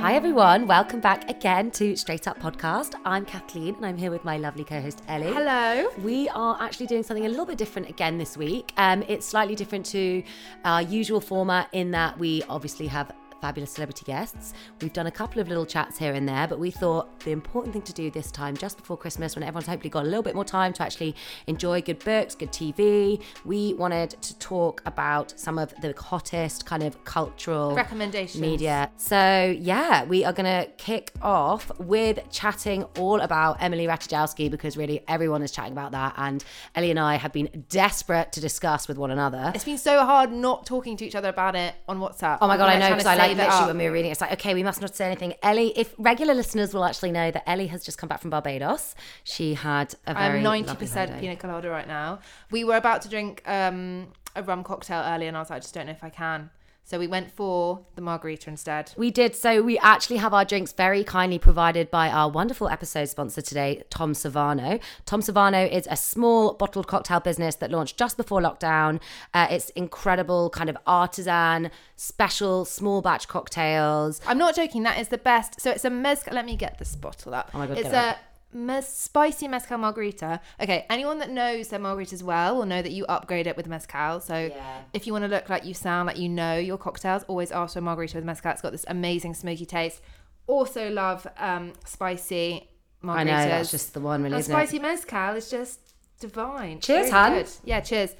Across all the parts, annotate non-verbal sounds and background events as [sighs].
Hi, everyone. Welcome back again to Straight Up Podcast. I'm Kathleen and I'm here with my lovely co host, Ellie. Hello. We are actually doing something a little bit different again this week. Um, it's slightly different to our usual format in that we obviously have fabulous celebrity guests. We've done a couple of little chats here and there, but we thought the important thing to do this time, just before Christmas, when everyone's hopefully got a little bit more time to actually enjoy good books, good TV, we wanted to talk about some of the hottest kind of cultural Recommendations. media. So, yeah, we are going to kick off with chatting all about Emily Ratajkowski because really everyone is chatting about that. And Ellie and I have been desperate to discuss with one another. It's been so hard not talking to each other about it on WhatsApp. Oh my god, I know because I like it literally when we were reading, it's like okay, we must not say anything. Ellie, if regular listeners will actually know that Ellie has just come back from Barbados. She had a very I'm 90% holiday. pina colada right now. We were about to drink um, a rum cocktail earlier, and I was like, I just don't know if I can. So we went for the margarita instead. We did. So we actually have our drinks very kindly provided by our wonderful episode sponsor today, Tom Savano. Tom Savano is a small bottled cocktail business that launched just before lockdown. Uh, it's incredible, kind of artisan, special, small batch cocktails. I'm not joking. That is the best. So it's a mezcal. Let me get this bottle up. Oh my God, It's get it a mez- spicy mezcal margarita. Okay, anyone that knows their margaritas well will know that you upgrade it with mezcal. So Yeah. if you want to look like you sound like you know your cocktails, always ask for a margarita with mezcal. It's got this amazing smoky taste. Also love um, spicy margaritas. I know that's just the one, really, And spicy it? mezcal is just divine. Cheers, hun. Yeah, cheers.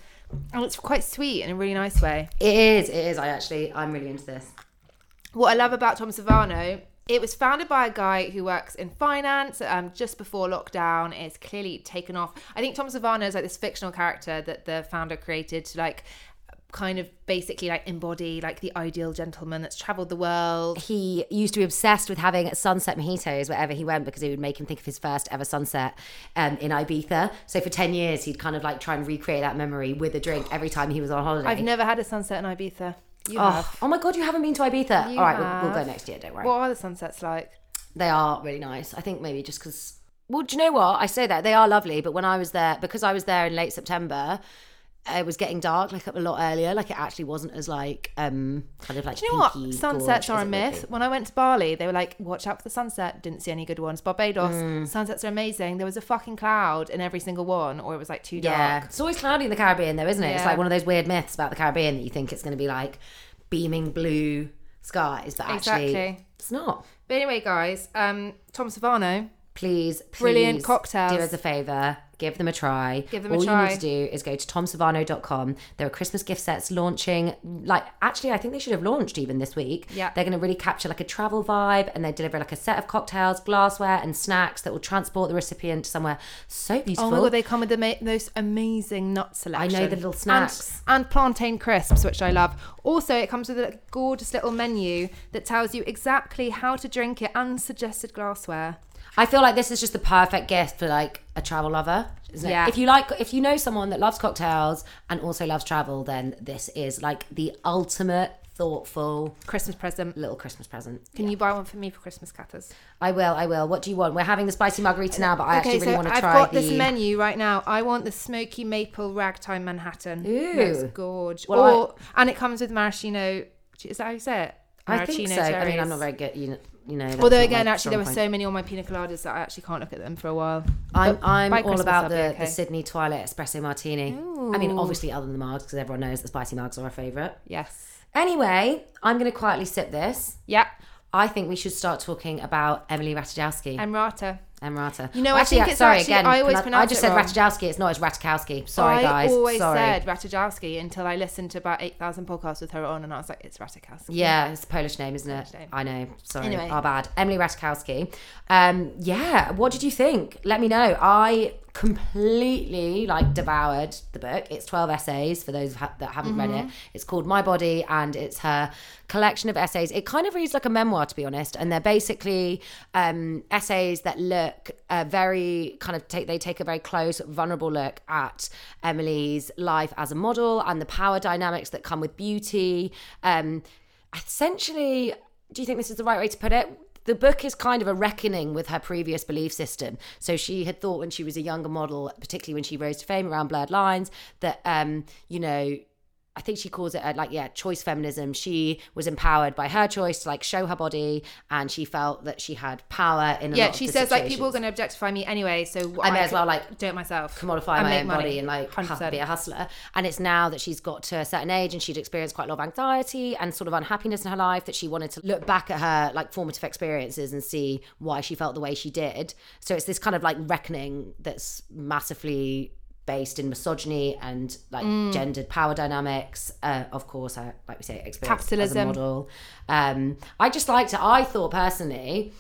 And it's quite sweet in a really nice way. It is. It is. I actually, I'm really into this. what I love about Tom Savano, it was founded by a guy who works in finance um, just before lockdown. It's clearly taken off. I think Tom Savano is like this fictional character that the founder created to like kind of basically like embody like the ideal gentleman that's traveled the world. he used to be obsessed with having sunset mojitos wherever he went because it would make him think of his first ever sunset um, in Ibiza. So for 10 years, he'd kind of like try and recreate that memory with a drink every time he was on holiday. I've never had a sunset in Ibiza. You oh, have. oh my God, you haven't been to Ibiza? You All right, we'll, we'll go next year, don't worry. What are the sunsets like? They are really nice. I think maybe just because. Well, do you know what? I say that they are lovely, but when I was there, because I was there in late September, it was getting dark like a lot earlier. Like it actually wasn't as like um kind of like. Do you know what? Sunsets gorge are a myth. When I went to Bali, they were like, watch out for the sunset. Didn't see any good ones. Barbados, Mm. sunsets are amazing. There was a fucking cloud in every single one, or it was like too dark. Yeah, it's always cloudy in the Caribbean, though, isn't it? It's like one of those weird myths about the Caribbean that you think it's going to be like beaming blue skies, but actually Exactly. it's not. But anyway, guys, um, Tom Savano, Please, please Brilliant cocktails. Do us a favor, give them a try. Give them a try. All you need to do is go to tomsavano.com. There are Christmas gift sets launching. Like, actually, I think they should have launched even this week. Yeah. they're going to really capture like a travel vibe, and they deliver like a set of cocktails, glassware, and snacks that will transport the recipient to somewhere so beautiful. oh my god, they come with the ma- most amazing nut selection. I know the little snacks. and, and plantain crisps, which I love. Also, it comes with a gorgeous little menu that tells you exactly how to drink it and suggested glassware. I feel like this is just the perfect gift for like a travel lover. Isn't it? Yeah. If you like, if you know someone that loves cocktails and also loves travel, then this is like the ultimate thoughtful Christmas present. little Christmas present. Can you buy one for me for Christmas, Catters? I will. I will. What do you want? We're having the spicy margarita now, but I actually really so want to I've try got the. this menu right now. I want the smoky maple ragtime Manhattan. Ooh. Gorge. Well, or, and it comes with maraschino. Is that how you say it? I think Maraschino so. I mean. I'm not very good. You know. You know Although again, actually, there were strong so many on my pina coladas that I actually can't look at them for a while. I'm, But I'm all Christmas about the, okay. the Sydney Twilight Espresso Martini. I mean, obviously, other than the mugs, because everyone knows that spicy mugs are our favourite. Yes. Anyway, I'm going to quietly sip this. Yeah. I think we should start talking about Emily Ratajkowski. Emrata. Emrata. You know, I think it's sorry actually- again. I always I pronounce just it said wrong. Ratajkowski. It's not. It's Ratajkowski. Sorry, guys. I always sorry. said Ratajkowski until I listened to about 8,000 podcasts with her on and I was like, it's Ratajkowski. Yeah, it's a Polish name, isn't it? Name. I know. Sorry, Anyway. our bad. Emily Ratajkowski. Um, yeah. What did you think? Let me know. I completely like devoured the book. It's twelve essays for those that haven't read Mm-hmm. it. It's called My Body, and it's her collection of essays. It kind of reads like a memoir, to be honest. And they're basically um, essays that look uh, very kind of take. They take a very close, vulnerable look at Emily's life as a model and the power dynamics that come with beauty. Um, essentially, do you think this is the right way to put it? The book is kind of a reckoning with her previous belief system. So she had thought when she was a younger model, particularly when she rose to fame around blurred lines, that um, you know, I think she calls it a, like yeah choice feminism. She was empowered by her choice to like show her body, and she felt that she had power in. A Yeah, she says like people are going to objectify me anyway, so I may as well like do it myself, commodify my own money. body and like hu- 100%. be a hustler. And it's now that she's got to a certain age and she'd experienced quite a lot of anxiety and sort of unhappiness in her life that she wanted to look back at her like formative experiences and see why she felt the way she did. So it's this kind of like reckoning that's massively based in misogyny and like Mm. gendered power dynamics. Uh, of course, I, like we say, experience as a Capitalism. model. Um, I just liked it. I thought personally,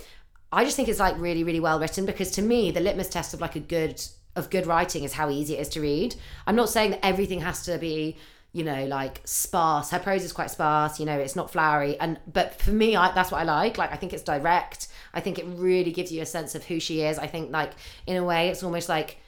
I just think it's like really, really well written because to me, the litmus test of like a good of good writing is how easy it is to read. I'm not saying that everything has to be, you know, like sparse. Her prose is quite sparse. You know, it's not flowery. And but for me, I, that's what I like. Like I think it's direct. I think it really gives you a sense of who she is. I think like in a way, it's almost like,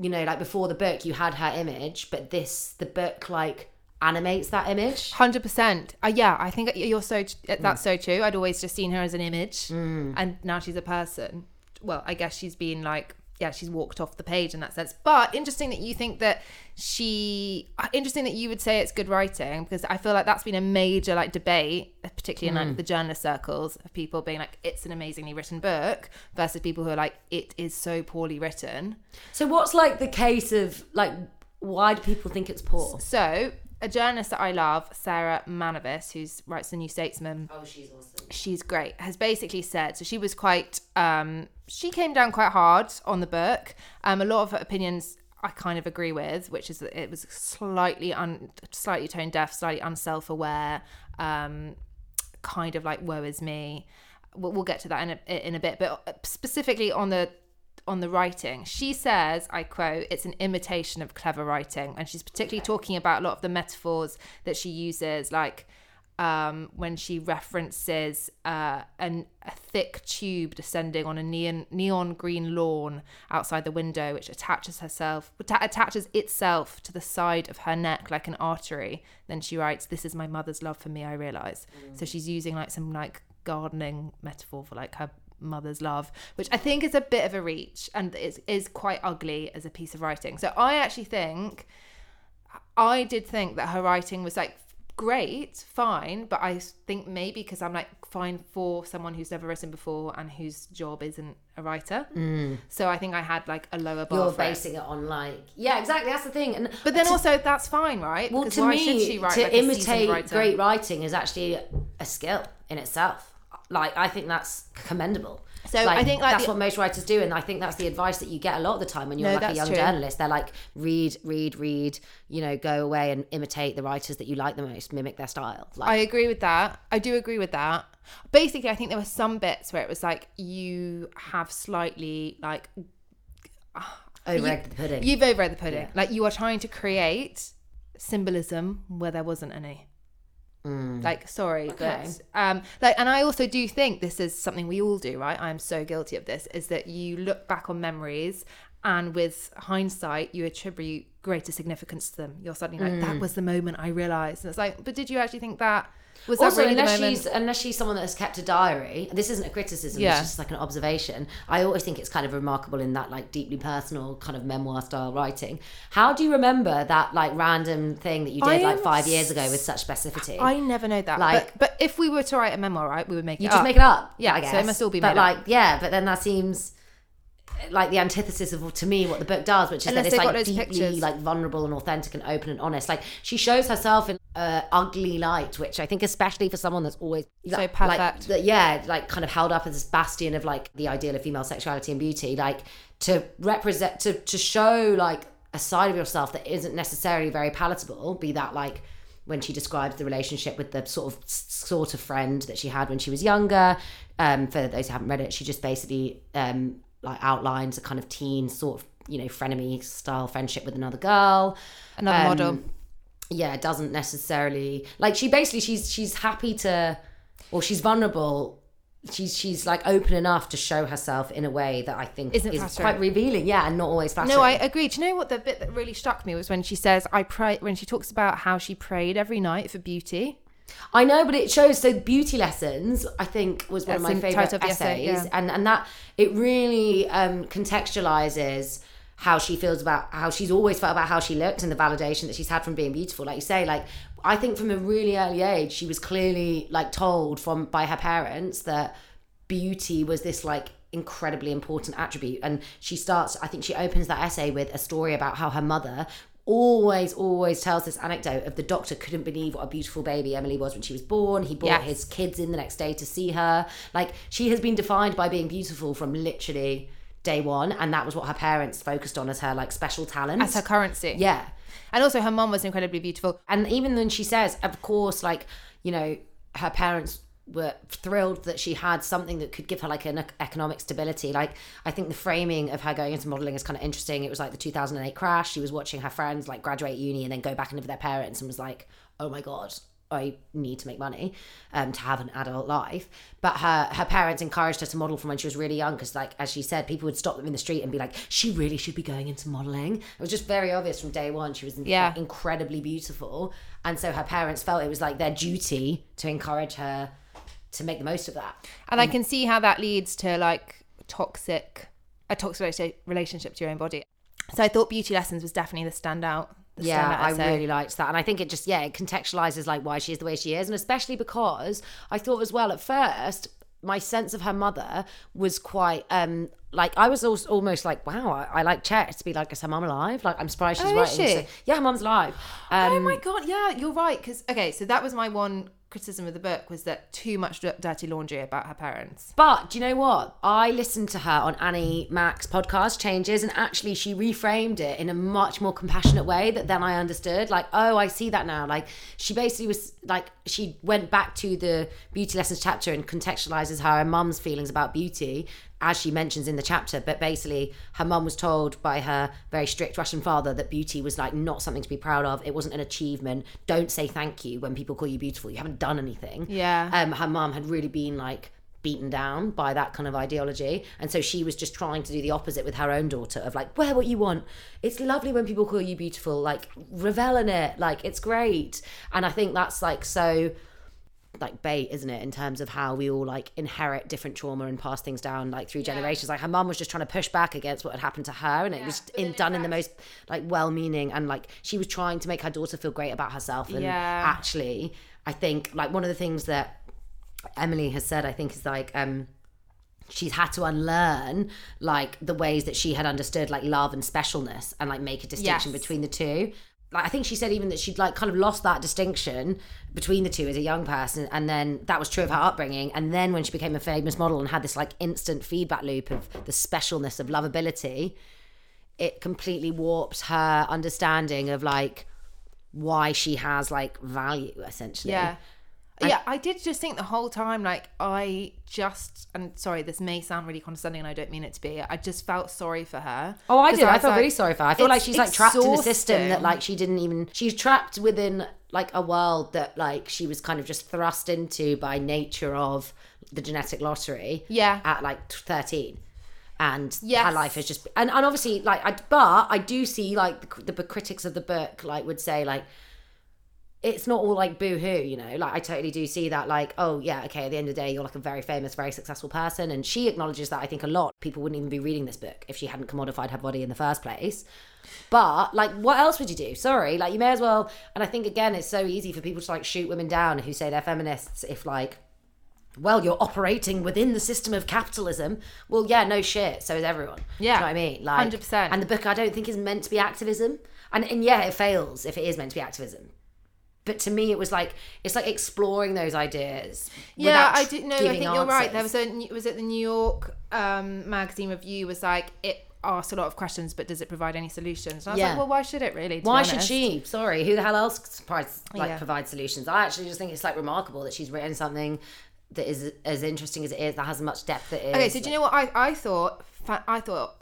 you know, like before the book, you had her image, but this the book like animates that image. Hundred percent. Uh, yeah, I think you're so. Mm. That's so true. I'd always just seen her as an image, and now she's a person. Well, I guess she's been like, yeah, she's walked off the page in that sense. But interesting that you think that she. uh, Interesting that you would say it's good writing because I feel like that's been a major like debate, particularly in like the journalist circles of people being like, it's an amazingly written book versus people who are like, it is so poorly written. So what's like the case of like why do people think it's poor? So. A journalist that I love, Sarah Manavis, who writes the New Statesman, Oh, she's awesome. she's great has basically said so she was quite um she came down quite hard on the book. Um a lot of her opinions I kind of agree with which is that it was slightly un slightly tone deaf slightly unself-aware um kind of like woe is me. We'll, we'll get to that in a, in a bit but specifically on the on the writing she says i quote it's an imitation of clever writing and she's particularly talking about a lot of the metaphors that she uses like um, when she references uh, an, a thick tube descending on a neon neon green lawn outside the window, which attaches herself atta- attaches itself to the side of her neck like an artery. Then she writes, "This is my mother's love for me." I realize. So she's using like some like gardening metaphor for like her mother's love, which I think is a bit of a reach and is is quite ugly as a piece of writing. So I actually think I did think that her writing was like great, fine, but I think maybe because I'm like fine for someone who's never written before and whose job isn't a writer. Mm. So I think I had like a lower bar. You're for it. basing it on like yeah, exactly. That's the thing. And But then to- also that's fine, right? well, Because to why me, should she write to like imitate great writing is actually a skill in itself. Like I think that's commendable. So I think, like, that's the- what most writers do, and I think that's the advice that you get a lot of the time when you're No, like a young true. journalist. They're like, read, read, read. You know, go away and imitate the writers that you like the most, mimic their style. Like, I agree with that. I do agree with that. Basically, I think there were some bits where it was like you have slightly like [sighs] over the pudding. You've overread the pudding. Like you are trying to create symbolism where there wasn't any. Like, sorry, Okay. but um, like, and I also do think this is something we all do, right? I'm so guilty of this. Is that you look back on memories, and with hindsight, you attribute greater significance to them. You're suddenly like, that was the moment I realized, and it's like, but did you actually think that was also, really unless she's unless she's someone that has kept a diary, this isn't a criticism. Yeah. It's just like an observation. I always think it's kind of remarkable in that like deeply personal kind of memoir style writing. How do you remember that like random thing that you did I like five years ago with such specificity? I never know that. Like- but, but if we were to write a memoir, right, we would make you it just up. make it up. Yeah, I so it must all be But made up. like, yeah, but then that seems like the antithesis of to me what the book does, which is Unless that it's like deeply like vulnerable and authentic and open and honest. Like she shows herself in uh, ugly light, which I think especially for someone that's always So like, perfect. that- yeah, like kind of held up as this bastion of like the ideal of female sexuality and beauty, like to represent to to show like a side of yourself that isn't necessarily very palatable, be that like when she describes the relationship with the sort of sort of friend that she had when she was younger. Um, for those who haven't read it, she just basically um, like outlines a kind of teen sort of you know frenemy style friendship with another girl. Another Um, model. Yeah, it doesn't necessarily like she basically she's she's happy to, or she's vulnerable. She's she's like open enough to show herself in a way that I think Isn't is flattering. quite revealing. Yeah, and not always flattering. No, I agree. Do you know what the bit that really struck me was when she says, "I pray." When she talks about how she prayed every night for beauty. I know, but it shows. So beauty lessons, I think, was one That's of my favorite of the essay, essays, yeah. and and that it really um, contextualizes how she feels about how she's always felt about how she looks and the validation that she's had from being beautiful. Like you say, like I think from a really early age, she was clearly like told from by her parents that beauty was this like incredibly important attribute. And she starts, I think she opens that essay with a story about how her mother always always tells this anecdote of the doctor couldn't believe what a beautiful baby Emily was when she was born. He brought Yes. his kids in the next day to see her. Like she has been defined by being beautiful from literally day one, and that was what her parents focused on as her like special talent. As her currency. yeah. And also her mom was incredibly beautiful. And even then she says, of course, like, you know, her parents were thrilled that she had something that could give her like an economic stability. Like, I think the framing of her going into modeling is kind of interesting. It was like the 2008 crash. She was watching her friends like graduate uni and then go back and live with their parents and was like, oh my God. I need to make money um, to have an adult life, but her her parents encouraged her to model from when she was really young because, like as she said, people would stop them in the street and be like, "She really should be going into modeling." It was just very obvious from day one she was Yeah. incredibly beautiful and so her parents felt it was like their duty to encourage her to make the most of that And I can see how that leads to like toxic, a toxic relationship to your own body. So I thought Beauty Lessons was definitely the standout. The yeah standout i essay. really liked that and i think it just yeah it contextualizes like why she is the way she is and especially because i thought as well at first my sense of her mother was quite um like I was also almost like, wow, I, I like Chet to be like, is her mum alive? Like, I'm surprised she's Oh, is writing. she? so- yeah, her mum's alive. Um, oh my god, yeah, you're right. Because okay, so that was my one criticism of the book was that too much dirty laundry about her parents. But do you know what? I listened to her on Annie Mac's podcast, Changes, and actually she reframed it in a much more compassionate way that then I understood. Like, oh, I see that now. Like, she basically was like, she went back to the beauty lessons chapter and contextualizes her mum's feelings about beauty, as she mentions in the chapter. But basically, her mum was told by her very strict Russian father that beauty was like not something to be proud of. It wasn't an achievement. Don't say thank you when people call you beautiful. You haven't done anything Yeah. um, her mum had really been like beaten down by that kind of ideology and so she was just trying to do the opposite with her own daughter of like wear what you want it's lovely when people call you beautiful like revel in it like it's great and i think that's like so like bait isn't it in terms of how we all like inherit different trauma and pass things down like through generations like her mum was just trying to push back against what had happened to her and it was in, done in the most like well-meaning and like she was trying to make her daughter feel great about herself and Yeah. actually i think like one of the things that emily has said i think is like um she's had to unlearn like the ways that she had understood like love and specialness and like make a distinction Yes. between the two like i think she said even that she'd like kind of lost that distinction between the two as a young person and then that was true of her upbringing and then when she became a famous model and had this like instant feedback loop of the specialness of lovability it completely warped her understanding of like why she has like value essentially Yeah. Yeah, I did just think the whole time, like, I just, and sorry, this may sound really condescending and I don't mean it to be, I just felt sorry for her. Oh, I did. I was felt like, really sorry for her. I feel like she's like trapped in a system that like she didn't even. She's trapped within like a world that like she was kind of just thrust into by nature of the genetic lottery. Yeah. At like thirteen, and Yes. her life has just and, and obviously like I but I do see like the, the critics of the book like would say like it's not all like boo hoo, you know. Like I totally do see that, like, oh yeah, okay. At the end of the day, you're like a very famous, very successful person, and she acknowledges that. I think a lot people wouldn't even be reading this book if she hadn't commodified her body in the first place. But like, what else would you do? Sorry, like you may as well. And I think again, it's so easy for people to like shoot women down who say they're feminists if like. Well, you're operating within the system of capitalism. Well, yeah, no shit. So is everyone. Do Yeah. you know what I mean? Like, 100%. And the book, I don't think is meant to be activism. And and yeah, it fails if it is meant to be activism but to me it was like it's like exploring those ideas Yeah, I didn't know. I think you're right. There was a was it the New York um, magazine review was like it asked a lot of questions, but does it provide any solutions? And I was Yeah. like, well, why should it really? why should she sorry who the hell else provides like Yeah. provide solutions i actually just think it's like remarkable that she's written something that is as interesting as it is that has as much depth that it is Okay, so do you know what I, I thought? I thought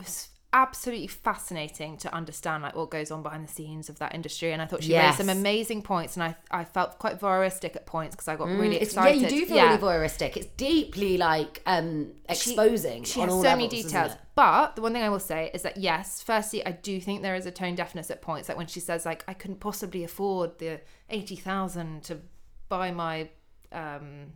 absolutely fascinating to understand like what goes on behind the scenes of that industry, and I thought she Yes. raised some amazing points, and I I felt quite voyeuristic at points because I got really Mm, It's- excited. yeah you do feel Yeah. really voyeuristic it's deeply like um exposing She on has all so levels, many details. But the one thing I will say is that yes, firstly, I do think there is a tone deafness at points. Like when she says, like, I couldn't possibly afford the eighty thousand to buy my um,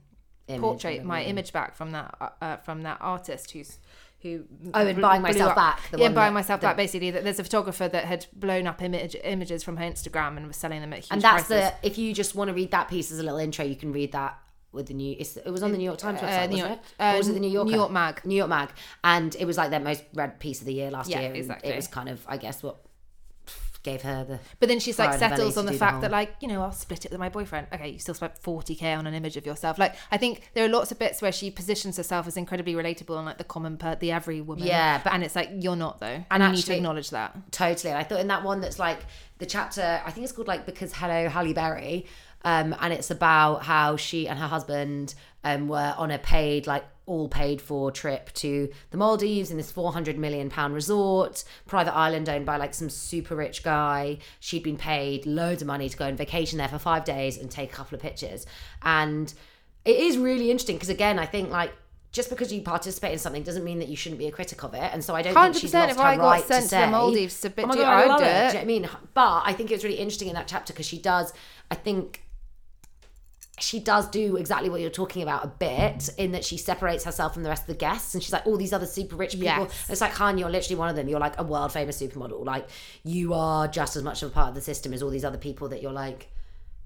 Image, portrait, my image back from that uh, uh, from that artist who's who Oh, and buying myself up- back, the yeah, one buying that- myself the- back. Basically, that there's a photographer that had blown up image, images from her Instagram and was selling them at huge and that's prices. the if you just want to read that piece as a little intro, you can read that with the new. It's, it was on the New York Times Uh, website, New wasn't York- it? or was uh, it the New York New York Mag. New York Mag, and it was like their most read piece of the year last Yeah, year. exactly. It was kind of, I guess, what gave her the. But then she's like Fire in the belly settles on the do the fact that like you know I'll split it with my boyfriend. Okay, you still spent forty k on an image of yourself. Like I think there are lots of bits where she positions herself as incredibly relatable and like the common per the every woman. Yeah, but- and it's like you're not though, and, And you need to acknowledge that. Totally. And I thought in that one that's like the chapter, I think it's called like Because Hello Halle Berry. Um, and it's about how she and her husband um, were on a paid, like all paid for trip to the Maldives in this 400 million pound resort, private island owned by like some super rich guy. She'd been paid loads of money to go on vacation there for five days and take a couple of pictures. And it is really interesting because again, I think like just because you participate in something doesn't mean that you shouldn't be a critic of it. And so I don't think she's lost if her I got right sent to to the Maldives to bit- oh God, I love it. it. Do you know what I mean? But I think it's really interesting in that chapter because she does, I think she does do exactly what you're talking about a bit in that she separates herself from the rest of the guests and she's like all these other super rich people Yes. it's like Han you're literally one of them you're like a world famous supermodel like you are just as much of a part of the system as all these other people that you're like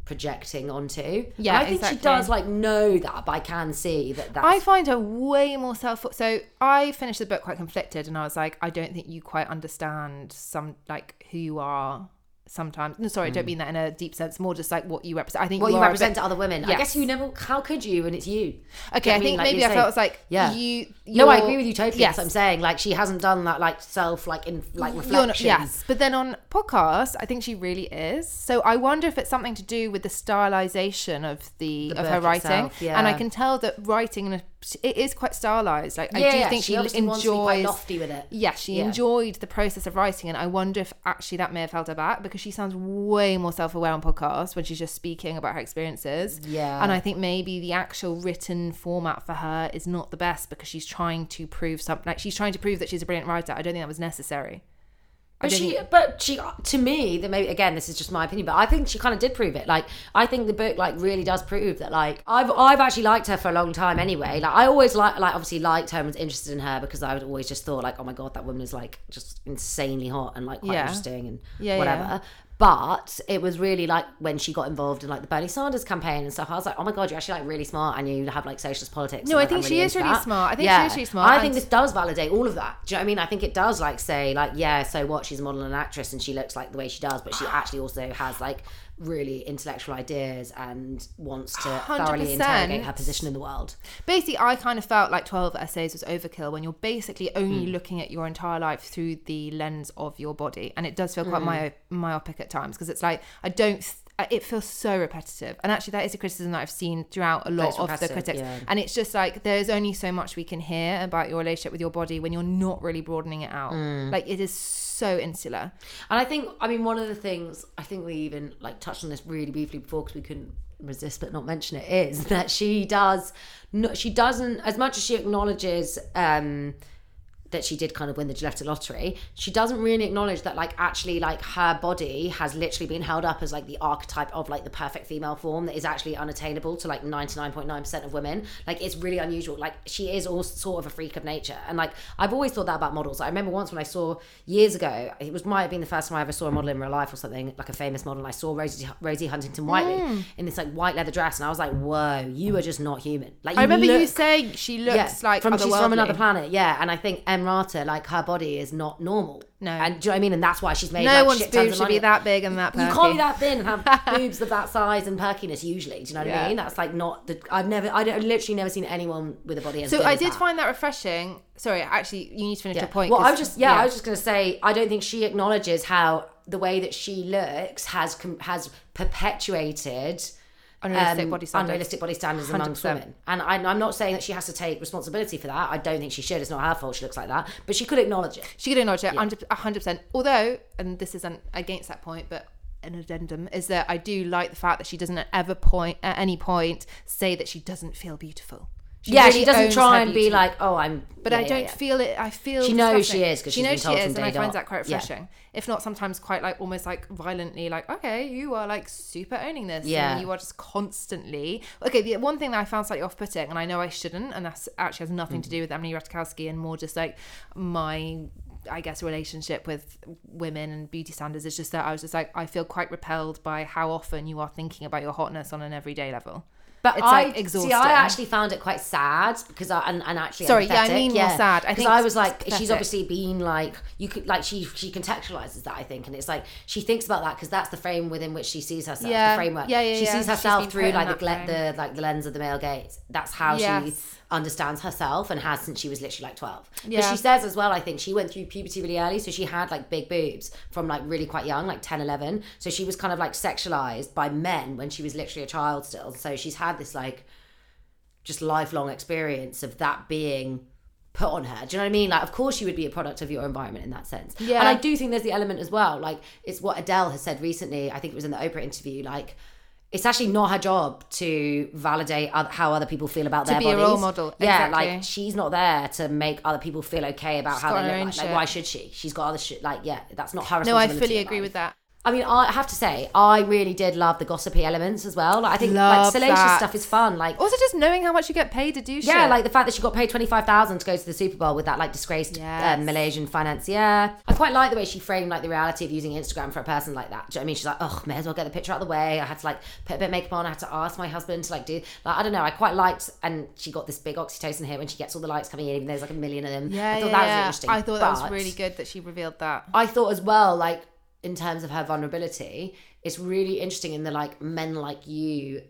projecting onto Yeah, and I think exactly. she does like know that but I can see that that's I find her way more self. So I finished the book quite conflicted, and I was like, I don't think you quite understand some like who you are. Sometimes, no, sorry, I don't mean that in a deep sense. More just like what you represent. I think Hmm. what you represent bit- to other women I guess you never how could you and it's you Okay, I think maybe I felt it's like yeah you. no, I agree with you totally. Yes, Yes, I'm saying like she hasn't done that like self like in like reflection. not- yes, but then on podcast, I think she really is. So I wonder if it's something to do with the stylization of the, The of her writing, itself, yeah. and I can tell that writing in a, it is quite stylized. Like I do yeah, think she she, obviously wants to be quite enjoys. lofty with it. Yeah, she Yeah. enjoyed the process of writing, and I wonder if actually that may have held her back because she sounds way more self-aware on podcasts when she's just speaking about her experiences. Yeah. and I think maybe the actual written format for her is not the best because she's trying to prove something. Like she's trying to prove that she's a brilliant writer. I don't think that was necessary. But she, but she, to me, that maybe again, this is just my opinion, but I think she kind of did prove it. Like, I think the book like really does prove that. Like, I've I've actually liked her for a long time anyway. Like, I always like like obviously liked her and was interested in her because I would always just thought like, oh my god, that woman is like just insanely hot and like quite Yeah. interesting and Yeah, whatever. yeah. But it was really like when she got involved in like the Bernie Sanders campaign and stuff. I was like, oh my god, you're actually like really smart and you have like socialist politics. No, I like, think I'm she is really that. smart. I think she is really smart, I think this does validate all of that. Do you know what I mean? I think it does like say like yeah, so what? She's a model and an actress and she looks like the way she does, but she [sighs] actually also has like really intellectual ideas and wants to thoroughly 100%. interrogate her position in the world. basically i kind of felt like 12 essays was overkill when you're basically only looking at your entire life through the lens of your body and it does feel quite myo- myopic at times because it's like i don't it feels so repetitive and actually that is a criticism that i've seen throughout a lot of the critics yeah. and it's just like there's only so much we can hear about your relationship with your body when you're not really broadening it out Hmm. like it is so insular. And I think, I mean, one of the things I think we even like touched on this really briefly before because we couldn't resist but not mention it is [laughs] that she does, no, she doesn't as much as she acknowledges um, that she did kind of win the genetic lottery. She doesn't really acknowledge that like actually like her body has literally been held up as like the archetype of like the perfect female form that is actually unattainable to like ninety nine point nine percent of women. Like it's really unusual. Like she is all sort of a freak of nature, and like I've always thought that about models. I remember once when I saw years ago, it was might have been the first time I ever saw a model in real life or something like a famous model. And I saw Rosie Rosie Huntington Whiteley mm. in this like white leather dress, and I was like, whoa, you are just not human. Like i remember you saying she looks like from she's from another planet, yeah. And I think Like her body is not normal. No. and do you know what I mean? And that's why she's made no like, one's shit boobs should be that big and that You can't be that thin and have [laughs] boobs of that size and perkiness usually. Do you know what Yeah. I mean? That's like not the. I've never. I don't, I've literally never seen anyone with a body as So I did that. find that refreshing. Sorry, actually, you need to finish Yeah. your point. Well, I was just yeah, I was just gonna say I don't think she acknowledges how the way that she looks has com- has perpetuated Unrealistic um, body standards. unrealistic body standards 100%. women. And I, I'm not saying that she has to take responsibility for that. I don't think she should. It's not her fault. She looks like that, but she could acknowledge it. She could acknowledge it, a hundred percent. Although, and this isn't against that point, but an addendum is that I do like the fact that she doesn't at ever point at any point say that she doesn't feel beautiful. Yeah, really she doesn't try and be like, oh, I'm. But yeah, I don't yeah. feel it. I feel She knows she is 'cause she knows she is, and I find that quite Yeah. refreshing. If not, sometimes quite like almost like violently, like okay, you are like super owning this. and Yeah. you are just constantly okay. The one thing that I found slightly off-putting, and I know I shouldn't, and that's actually has nothing Mm. to do with Emily Ratajkowski and more just like my. I guess relationship with women and beauty standards is just that I was just like I feel quite repelled by how often you are thinking about your hotness on an everyday level. But It's, I like, see. I actually found it quite sad because I and, and actually Sorry, yeah, I mean more sad. I think I was like, it's she's obviously been like you could like she she contextualizes that I think, and it's like she thinks about that because that's the frame within which she sees herself. Yeah. the framework. Yeah, yeah, She yeah. sees herself through like the, frame. the like the lens of the male gaze. That's how she Yes. Understands herself and has since she was literally like 12 but Yeah. she says as well i think she went through puberty really early so she had like big boobs from like really quite young like 10 11 so she was kind of like sexualized by men when she was literally a child still so she's had this like just lifelong experience of that being put on her. Do you know what I mean? Like, of course, you would be a product of your environment in that sense. Yeah. And I do think there's the element as well. Like, it's what Adele has said recently. I think it was in the Oprah interview. Like, it's actually not her job to validate oth- how other people feel about their be a role model. Yeah, Exactly. like she's not there to make other people feel okay about how they look. Like. Like, why should she? She's got other shit. Like, yeah, that's not her. No, I fully agree life. with that. I mean, I have to say, I really did love the gossipy elements as well. Like, I think like salacious that. stuff is fun. Like, Also, just knowing how much you get paid to do shit. yeah, like the fact that she got paid twenty five thousand to go to the Super Bowl with that like disgraced Yes. um, Malaysian financier. I quite like the way she framed like the reality of using Instagram for a person like that. Do you know what I mean? She's like, oh, may as well get the picture out of the way. I had to like put a bit of makeup on. I had to ask my husband to like do like I don't know. I quite liked, and she got this big oxytocin hit when she gets all the likes coming in. Even though there's like a million of them. yeah, I thought yeah, that was interesting. I thought that was But- really good that she revealed that. I thought as well, like in terms of her vulnerability, it's really interesting in the like men like you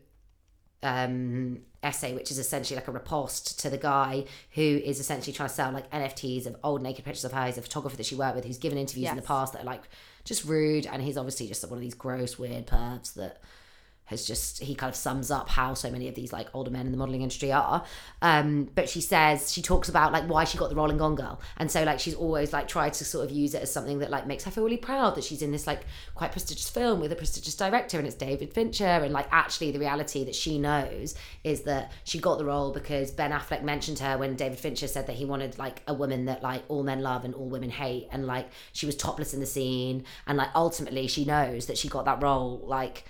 um essay, which is essentially like a riposte to the guy who is essentially trying to sell like NFTs of old naked pictures of her. He's a photographer that she worked with who's given interviews in the past that are like just rude and he's obviously just one of these gross, weird pervs that has just he kind of sums up how so many of these like older men in the modeling industry are. Um but she says she talks about like why she got the role in Gone Girl. And so like she's always like tried to sort of use it as something that like makes her feel really proud that she's in this like quite prestigious film with a prestigious director and it's David Fincher. And like actually the reality that she knows is that she got the role because Ben Affleck mentioned her when David Fincher said that he wanted like a woman that like all men love and all women hate. And like she was topless in the scene. And like ultimately she knows that she got that role like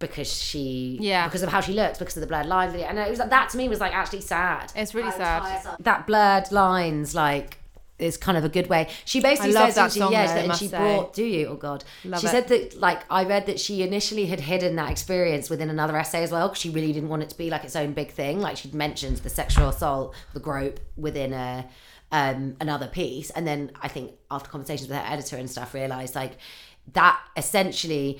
because she Yeah. because of how she looks because of the blurred lines and it was like that to me was like actually sad It's really sad. that blurred lines like is kind of a good way she basically I love says that that she, song, yes though, and she say. brought do you oh god Love she it. said that like i read that she initially had hidden that experience within another essay as well because she really didn't want it to be like its own big thing like she'd mentioned the sexual assault the grope within a um, another piece and then i think after conversations with her editor and stuff realized like that essentially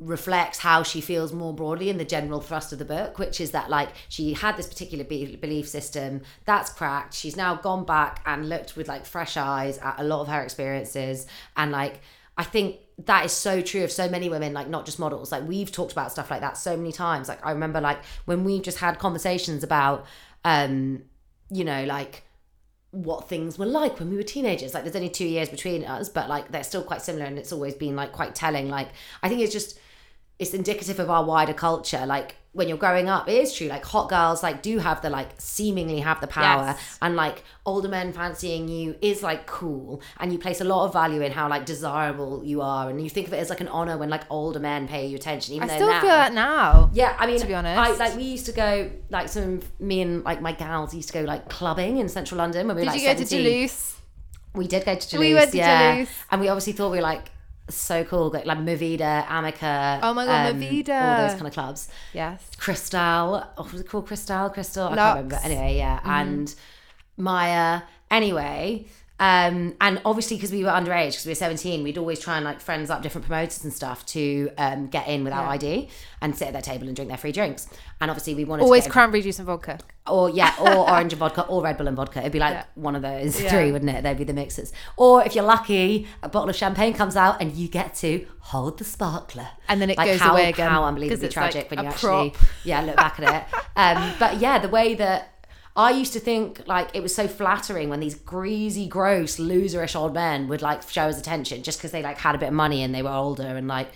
reflects how she feels more broadly in the general thrust of the book, which is that like she had this particular be- belief system that's cracked. She's now gone back and looked with like fresh eyes at a lot of her experiences, and like I think that is so true of so many women, like not just models. Like we've talked about stuff like that so many times. Like I remember like when we just had conversations about, um, you know, like what things were like when we were teenagers. Like there's only two years between us, but like they're still quite similar and it's always been like quite telling. Like I think it's just it's indicative of our wider culture. Like when you're growing up, it is true. Like hot girls like do have the like seemingly have the power Yes. and like older men fancying you is like cool and you place a lot of value in how like desirable you are and you think of it as like an honor when like older men pay you attention even I though still now, feel that now. yeah, I mean, to be honest. I, like we used to go, like some me and like my gals used to go like clubbing in central London when we were Did like you go to Duluth? We did go to Duluth. We went to yeah. Toulouse. and we obviously thought we were like so cool, like, like Movida, Amika. Oh my God, um, Movida. all those kind of clubs. Yes. Crystal, oh, was it called Crystal? Crystal, I Lux. can't remember. Anyway, yeah, and Maya. Anyway, um, and obviously because we were underage, because we were seventeen, we'd always try and like friends up different promoters and stuff to um, get in without Yeah. ID and sit at their table and drink their free drinks. And obviously we wanted Always cranberry juice and vodka. or yeah, or [laughs] orange and vodka, or Red Bull and vodka. It'd be like Yeah. one of those Yeah. three, wouldn't it? They'd be the mixers. Or if you're lucky, a bottle of champagne comes out and you get to hold the sparkler, And then it like goes how, away again, How unbelievably tragic like when you actually, yeah, look back at it. Um, but yeah, the way that. I used to think like it was so flattering when these greasy, gross, loserish old men would like show us attention just because they like had a bit of money and they were older and like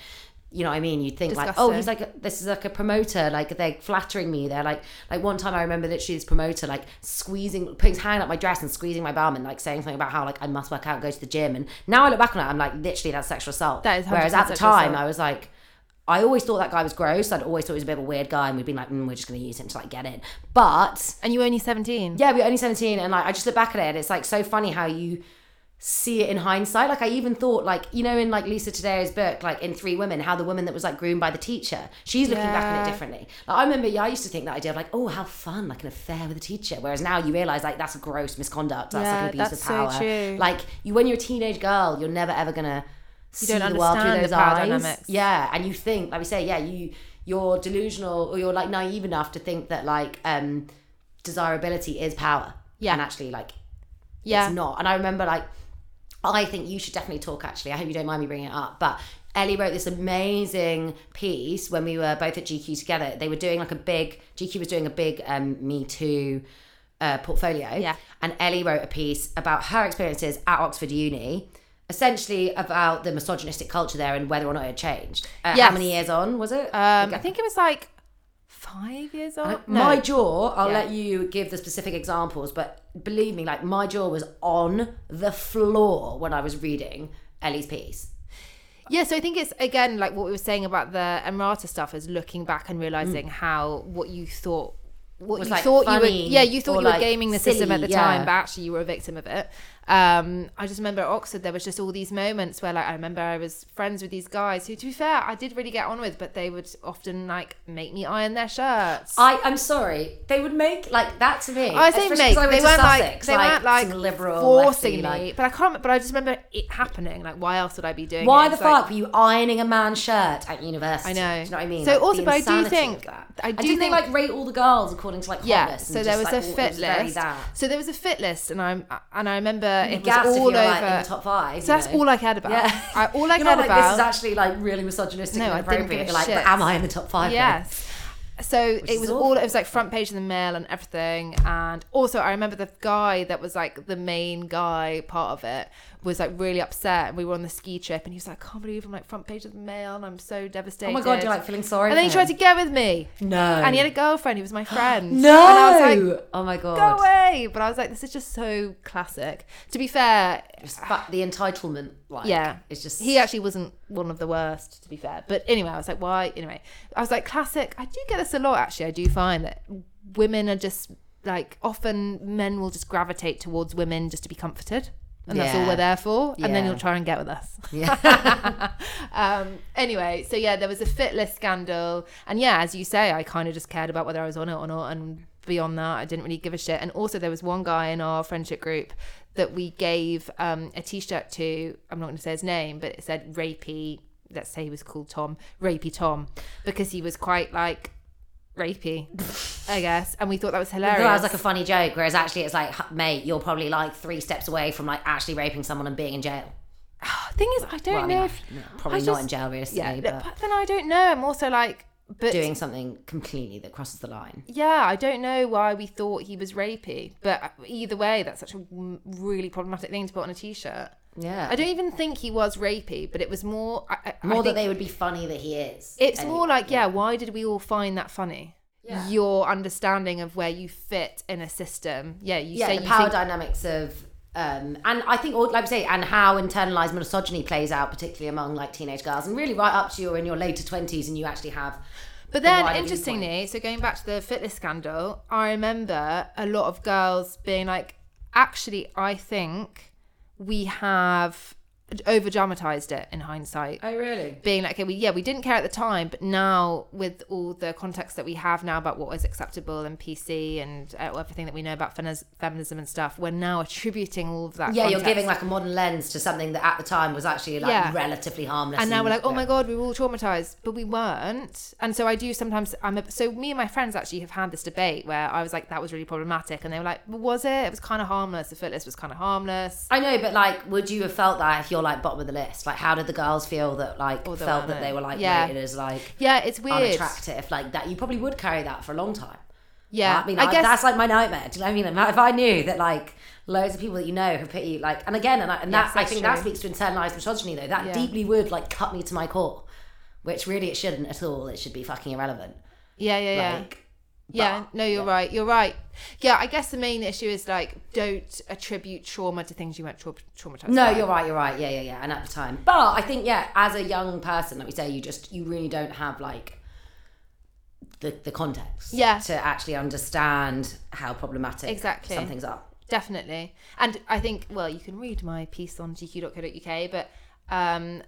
you know what I mean? You'd think like, oh, he's like a, this is like a promoter, like they're flattering me. They're like like one time I remember literally this promoter like squeezing, putting his hand up my dress and squeezing my bum and like saying something about how like I must work out, and go to the gym. And now I look back on it, I'm like literally that's sexual assault. That is Whereas 100% at the time assault. I was like. I always thought that guy was gross. I'd always thought he was a bit of a weird guy, and we'd been like, mm, "We're just going to use him to like get in." But And you were only 17. yeah, we were only 17 and like I just look back at it and it's like so funny how you see it in hindsight. Like I even thought like, you know, in like Lisa Taddeo's book, like in Three Women, how the woman that was like groomed by the teacher, she's looking back on it differently. Like I remember, yeah, I used to think that idea of like, oh, how fun, like an affair with a teacher. Whereas now you realise like that's gross misconduct. That's Yeah, like an abuse that's of so power. true. Like you when you're a teenage girl, you're never ever gonna see don't the world through understand those eyes. dynamics. Yeah, and you think, like we say, yeah, you you're delusional or you're like naive enough to think that like um desirability is power. Yeah. And actually like Yeah. it's not. And I remember like I think you should definitely talk actually. I hope you don't mind me bringing it up, but Ellie wrote this amazing piece when we were both at GQ together. They were doing like a big GQ was doing a big um Me Too uh, portfolio. Yeah. And Ellie wrote a piece about her experiences at Oxford Uni, essentially about the misogynistic culture there and whether or not it had changed. Uh, How many years on was it? Um, I think it was like five years old. No. My jaw, I'll Yeah. let you give the specific examples, but believe me, like my jaw was on the floor when I was reading Ellie's piece. Yeah, so I think it's again like what we were saying about the Emrata stuff is looking back and realizing how what you thought what Mm. Was, you like, thought you were yeah you thought you were like, gaming the system at the silly, time but actually you were a victim of it um i just remember at oxford there was just all these moments where like i remember i was friends with these guys who to be fair i did really get on with but they would often like make me iron their shirts I, I'm sorry, they would make like that to me. I say make. I They weren't like Sussex, they weren't like some liberal, forcing me, like- but I can't. remember- But I just remember it happening. Like, why else would I be doing? Why it? the It's like- fuck were you ironing a man's shirt at university? I know. Do you know what I mean? So Like, also, but I do think-. I do didn't think- like rate all the girls according to like Yeah, so there was like, a fit list. So there was a fit list, and I'm and I remember it was gassed all over. like, in the top five. so that's know? all I cared about. Yeah. I, all I [laughs] You're cared like, about. This is actually like really misogynistic No, and I didn't give inappropriate. like, shit. but am I in the top five? then? Yes. So it was all it was like front page of the mail and everything. And also I remember the guy that was like the main guy part of it was like really upset. And we were on the ski trip and he was like, I can't believe I'm like front page of the mail and I'm so devastated. Oh my god, you're like feeling sorry. and then he tried to get with me. No. And he had a girlfriend who was my friend. [gasps] no. And I was like, oh my god. go away. But I was like, this is just so classic. To be fair, fuck the entitlement. Like, yeah, It's just he actually wasn't one of the worst, to be fair. But anyway, I was like, why? Anyway, I was like, classic. I do get this a lot. Actually, I do find that women are just like often men will just gravitate towards women just to be comforted. And that's all we're there for. And then you'll try and get with us. Yeah. [laughs] um, anyway, so yeah, there was a fit list scandal, and yeah, as you say, I kind of just cared about whether I was on it or not, and beyond that, I didn't really give a shit. And also, there was one guy in our friendship group that we gave um, a T-shirt to. I'm not going to say his name, but it said "rapey." Let's say he was called Tom, rapey Tom, because he was quite like rapey, [laughs] I guess, and we thought that was hilarious. That was like a funny joke, whereas actually it's like, mate, you're probably like three steps away from like actually raping someone and being in jail. [sighs] thing is, I don't Well, I mean, know if probably I not in jail realistically, yeah, but, but then I don't know. I'm also like, but doing something completely that crosses the line. Yeah, I don't know why we thought he was rapey, but either way, that's such a really problematic thing to put on a t-shirt. Yeah. I don't even think he was rapey, but it was more. I, I, More I that they would be funny that he is. It's Anyway, more like, yeah, why did we all find that funny? Yeah. Your understanding of where you fit in a system. Yeah, you yeah, say the you power think, dynamics of um, and I think, all- like I say, and how internalized misogyny plays out, particularly among like teenage girls, and really right up to you in your later twenties, and you actually have. But the then, interestingly, so going back to the fitness scandal, I remember a lot of girls being like, actually, I think we have over dramatized it in hindsight. Oh really? being like, okay, we yeah, we didn't care at the time, but now with all the context that we have now about what is acceptable and PC and uh, everything that we know about feminis- feminism and stuff, we're now attributing all of that. Yeah, you're giving like a modern lens to something that at the time was actually like Yeah. relatively harmless. and now we're like, oh yeah. my god, we were all traumatized, but we weren't. And so I do sometimes. I'm a, so me and my friends actually have had this debate where I was like, that was really problematic, and they were like, was it? It was kind of harmless. The footless was kind of harmless. I know, but like, would you have felt that if you're like bottom of the list? Like, how did the girls feel that like Although felt that they were like Yeah. rated as like Yeah, it's weird. unattractive? Like that, you probably would carry that for a long time. Yeah, I mean, I I guess that's like my nightmare. Do you know what I mean? If I knew that like loads of people that you know have put you like, and again, and, I, and Yes, that I think that speaks to internalized misogyny though. That Yeah. deeply would like cut me to my core. which really it shouldn't at all. It should be fucking irrelevant. Yeah, yeah, yeah. Like, yeah, but- no, you're right. You're right. Yeah, I guess the main issue is like don't attribute trauma to things you weren't tra- traumatized. No, by. you're right. You're right. Yeah, yeah, yeah. And at the time, but I think yeah, as a young person, like we say, you just you really don't have like the the context, Yeah. to actually understand how problematic Exactly. some things are. Definitely. And I think, well, you can read my piece on gq.co.uk, but um,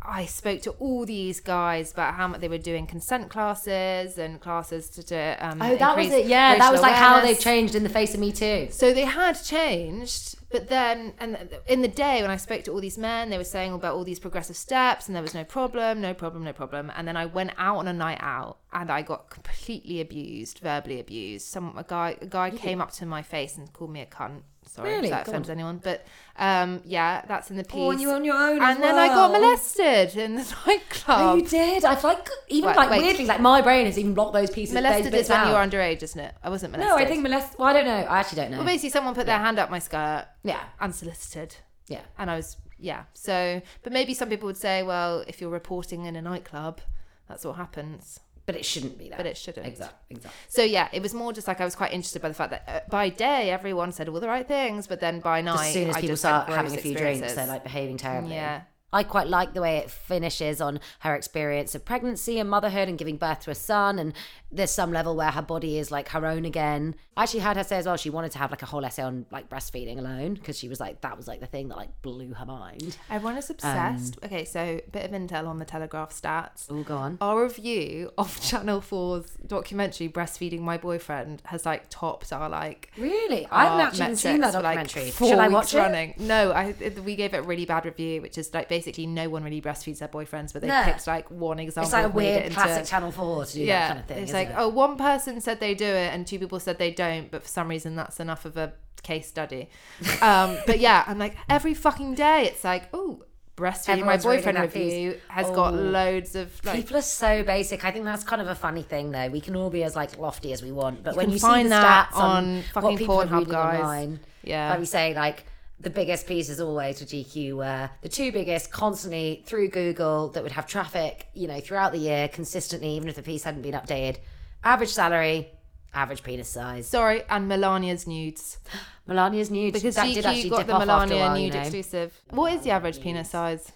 I spoke to all these guys about how much they were doing consent classes and classes to, to um, Oh, that was it. Yeah, that was like how they awareness. changed in the face of Me Too. So they had changed, but then, and in the day when I spoke to all these men, they were saying about all these progressive steps, and there was no problem, no problem, no problem. And then I went out on a night out, and I got completely abused, verbally abused. Some a guy, a guy came up to my face and called me a cunt. Sorry, Really? if that God. offends anyone, but um, yeah, that's in the piece. Oh, and you were on your own. and then I got molested in the [laughs] nightclub. Oh, you did. I feel like even Wait, like wait. weirdly, like my brain has even blocked those pieces. molested those is when you were underage, isn't it? I wasn't molested. No, I think molest. Well, I don't know. I actually don't know. well, basically, someone put their hand up my skirt, yeah, unsolicited. yeah. and I was yeah. So, but maybe some people would say, well, if you're reporting in a nightclub, that's what happens. But it shouldn't be that. But it shouldn't. Exactly. Exactly. So yeah, it was more just like I was quite interested by the fact that uh, by day everyone said all the right things, but then by night, As soon as I people start having a few drinks, they're like behaving terribly. Yeah. I quite like the way it finishes on her experience of pregnancy and motherhood and giving birth to a son. And there's some level where her body is like her own again. I actually heard her say as well she wanted to have like a whole essay on like breastfeeding alone because she was like that was like the thing that like blew her mind. Everyone is obsessed. Um, okay, so bit of intel on the Telegraph stats. Oh, go on. Our review of [laughs] Channel 4's documentary "Breastfeeding My Boyfriend" has like topped our like Really? I haven't actually seen that for, like, documentary. four Should I watch it? running. No, I it- we gave it a really bad review, which is like basically no one really breastfeeds their boyfriends, but they No. picked like one example. It's like a it weird into- classic Channel 4 to do Yeah, that kind of thing. it's like it? oh, one person said they do it, and two people said they don't, but for some reason that's enough of a case study. Um, [laughs] but yeah, I'm like every fucking day, it's like oh, breastfeeding my boyfriend that piece. review has got Oh. loads of like. People are so basic. I think that's kind of a funny thing, though. We can all be as like lofty as we want, but when you find see the that stats on, on fucking Pornhub, guys. online, Yeah. like we say, like the biggest pieces always with GQ were the two biggest constantly through Google that would have traffic, you know, throughout the year consistently, even if the piece hadn't been updated. Average salary, average penis size. Sorry, and Melania's nudes [gasps] Melania's nudes because that did actually got dip the off after a Melania while, you nude know. exclusive. What is the average penis size?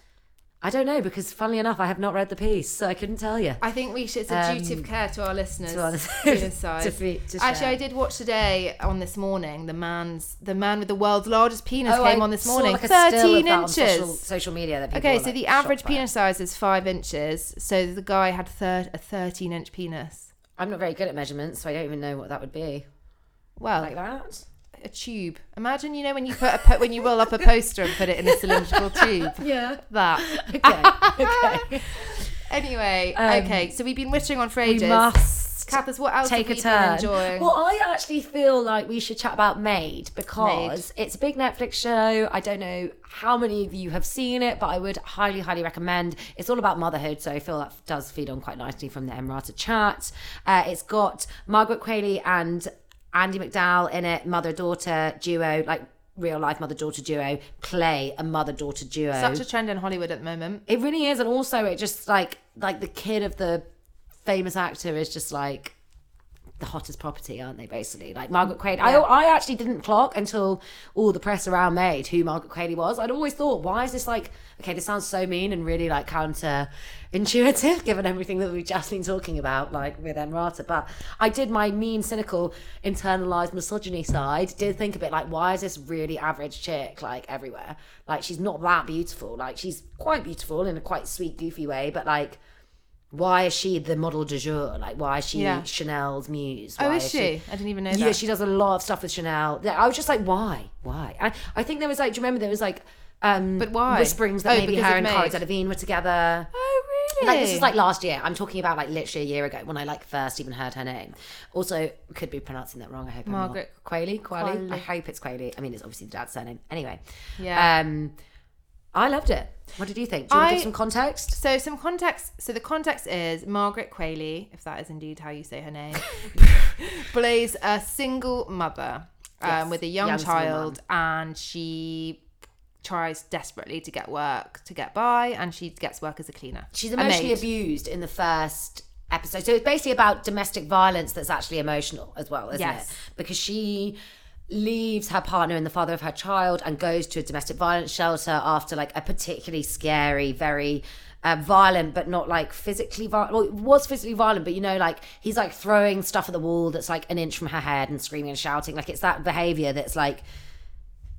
I don't know because, funnily enough, I have not read the piece, so I couldn't tell you. I think we should. It's a duty of Um, care to our listeners. to our listeners, penis [laughs] size. to be- to Actually. I did watch today on this morning. The man's the man with the world's largest penis Oh, came I on this saw, morning. like, a still of Thirteen that on inches. Social, social media. That people Okay, were, so like, the average by penis size is five inches. So the guy had thir- a thirteen inch penis. I'm not very good at measurements, so I don't even know what that would be. Well, Like that? a tube. Imagine you know when you put a po- when you roll up a poster and put it in a cylindrical [laughs] tube. Yeah. That. Okay. okay. [laughs] Anyway, Um, okay. So we've been wittering on for we ages. must Cathers, what else take a turn. Well, I actually feel like we should chat about Maid because it's a big Netflix show. I don't know how many of you have seen it, but I would highly, highly recommend. It's all about motherhood, so I feel that does feed on quite nicely from the Emrata chat. Uh, it's got Margaret Qualley and Andie MacDowell in it, mother daughter duo, like real life mother daughter duo, play a mother daughter duo. Such a trend in Hollywood at the moment. It really is, and also it just like like the kid of the famous actor is just like the hottest property, aren't they? Basically, like Margaret Qualley. I I actually didn't clock until all the press around Maid who Margaret Qualley was. I'd always thought, why is this like? Okay, this sounds so mean and really like counter intuitive, [laughs] given everything that we've just been talking about, like with Emrata. But I did my mean, cynical, internalized misogyny side. Did think a bit like, why is this really average chick like everywhere? Like she's not that beautiful. Like she's quite beautiful in a quite sweet, goofy way, but like. Why is she the model du jour? Like, why is she Yeah. Chanel's muse? Oh, Why is she? I didn't even know that. yeah, she does a lot of stuff with Chanel. I was just like, why? Why? I, I think there was like, do you remember there was like, um, But why? whisperings that Oh, maybe her and Cara Delevingne were together. Oh, really? Like this is like last year. I'm talking about like literally a year ago when I like first even heard her name. Also, could be pronouncing that wrong. I hope Margaret I'm not. Qualley. Qualley. Qualley. I hope it's Qualley. I mean, it's obviously the dad's surname. Anyway, Yeah. Um, I loved it. What did you think? Do you want to I- give some context? So some context. So the context is Margaret Qualley, if that is indeed how you say her name, [laughs] plays a single mother um, Yes, with a young, young child, and she tries desperately to get work to get by, and she gets work as a cleaner. She's emotionally abused in the first episode. So it's basically about domestic violence that's actually emotional as well, isn't Yes. it? Because she leaves her partner and the father of her child and goes to a domestic violence shelter after like a particularly scary, very uh, violent, but not like physically violent. Well, it was physically violent, but you know, like he's like throwing stuff at the wall that's like an inch from her head and screaming and shouting. Like it's that behavior that's like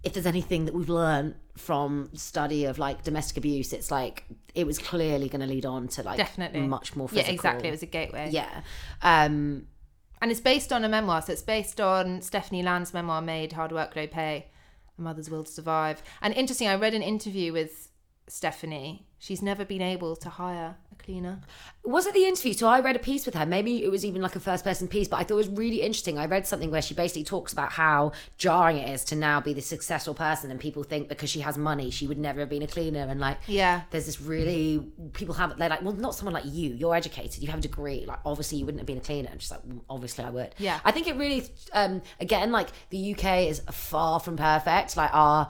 if there's anything that we've learned from study of like domestic abuse, it's like it was clearly going to lead on to like Definitely. much more Yeah, physical. exactly. It was a gateway. yeah. Um, And it's based on a memoir. So it's based on Stephanie Land's memoir Maid Hard Work, Low Pay, A Mother's Will to Survive. And interesting, I read an interview with Stephanie. She's never been able to hire a cleaner. was it the interview? So I read a piece with her. Maybe it was even like a first person piece, but I thought it was really interesting. I read something where she basically talks about how jarring it is to now be the successful person, and people think because she has money, she would never have been a cleaner. And like, Yeah. there's this really people have they're like, well, not someone like you. You're educated. You have a degree. Like, obviously, you wouldn't have been a cleaner. And she's like, "Mm, obviously, I would. Yeah. I think it really, um, again, like the UK is far from perfect. Like our,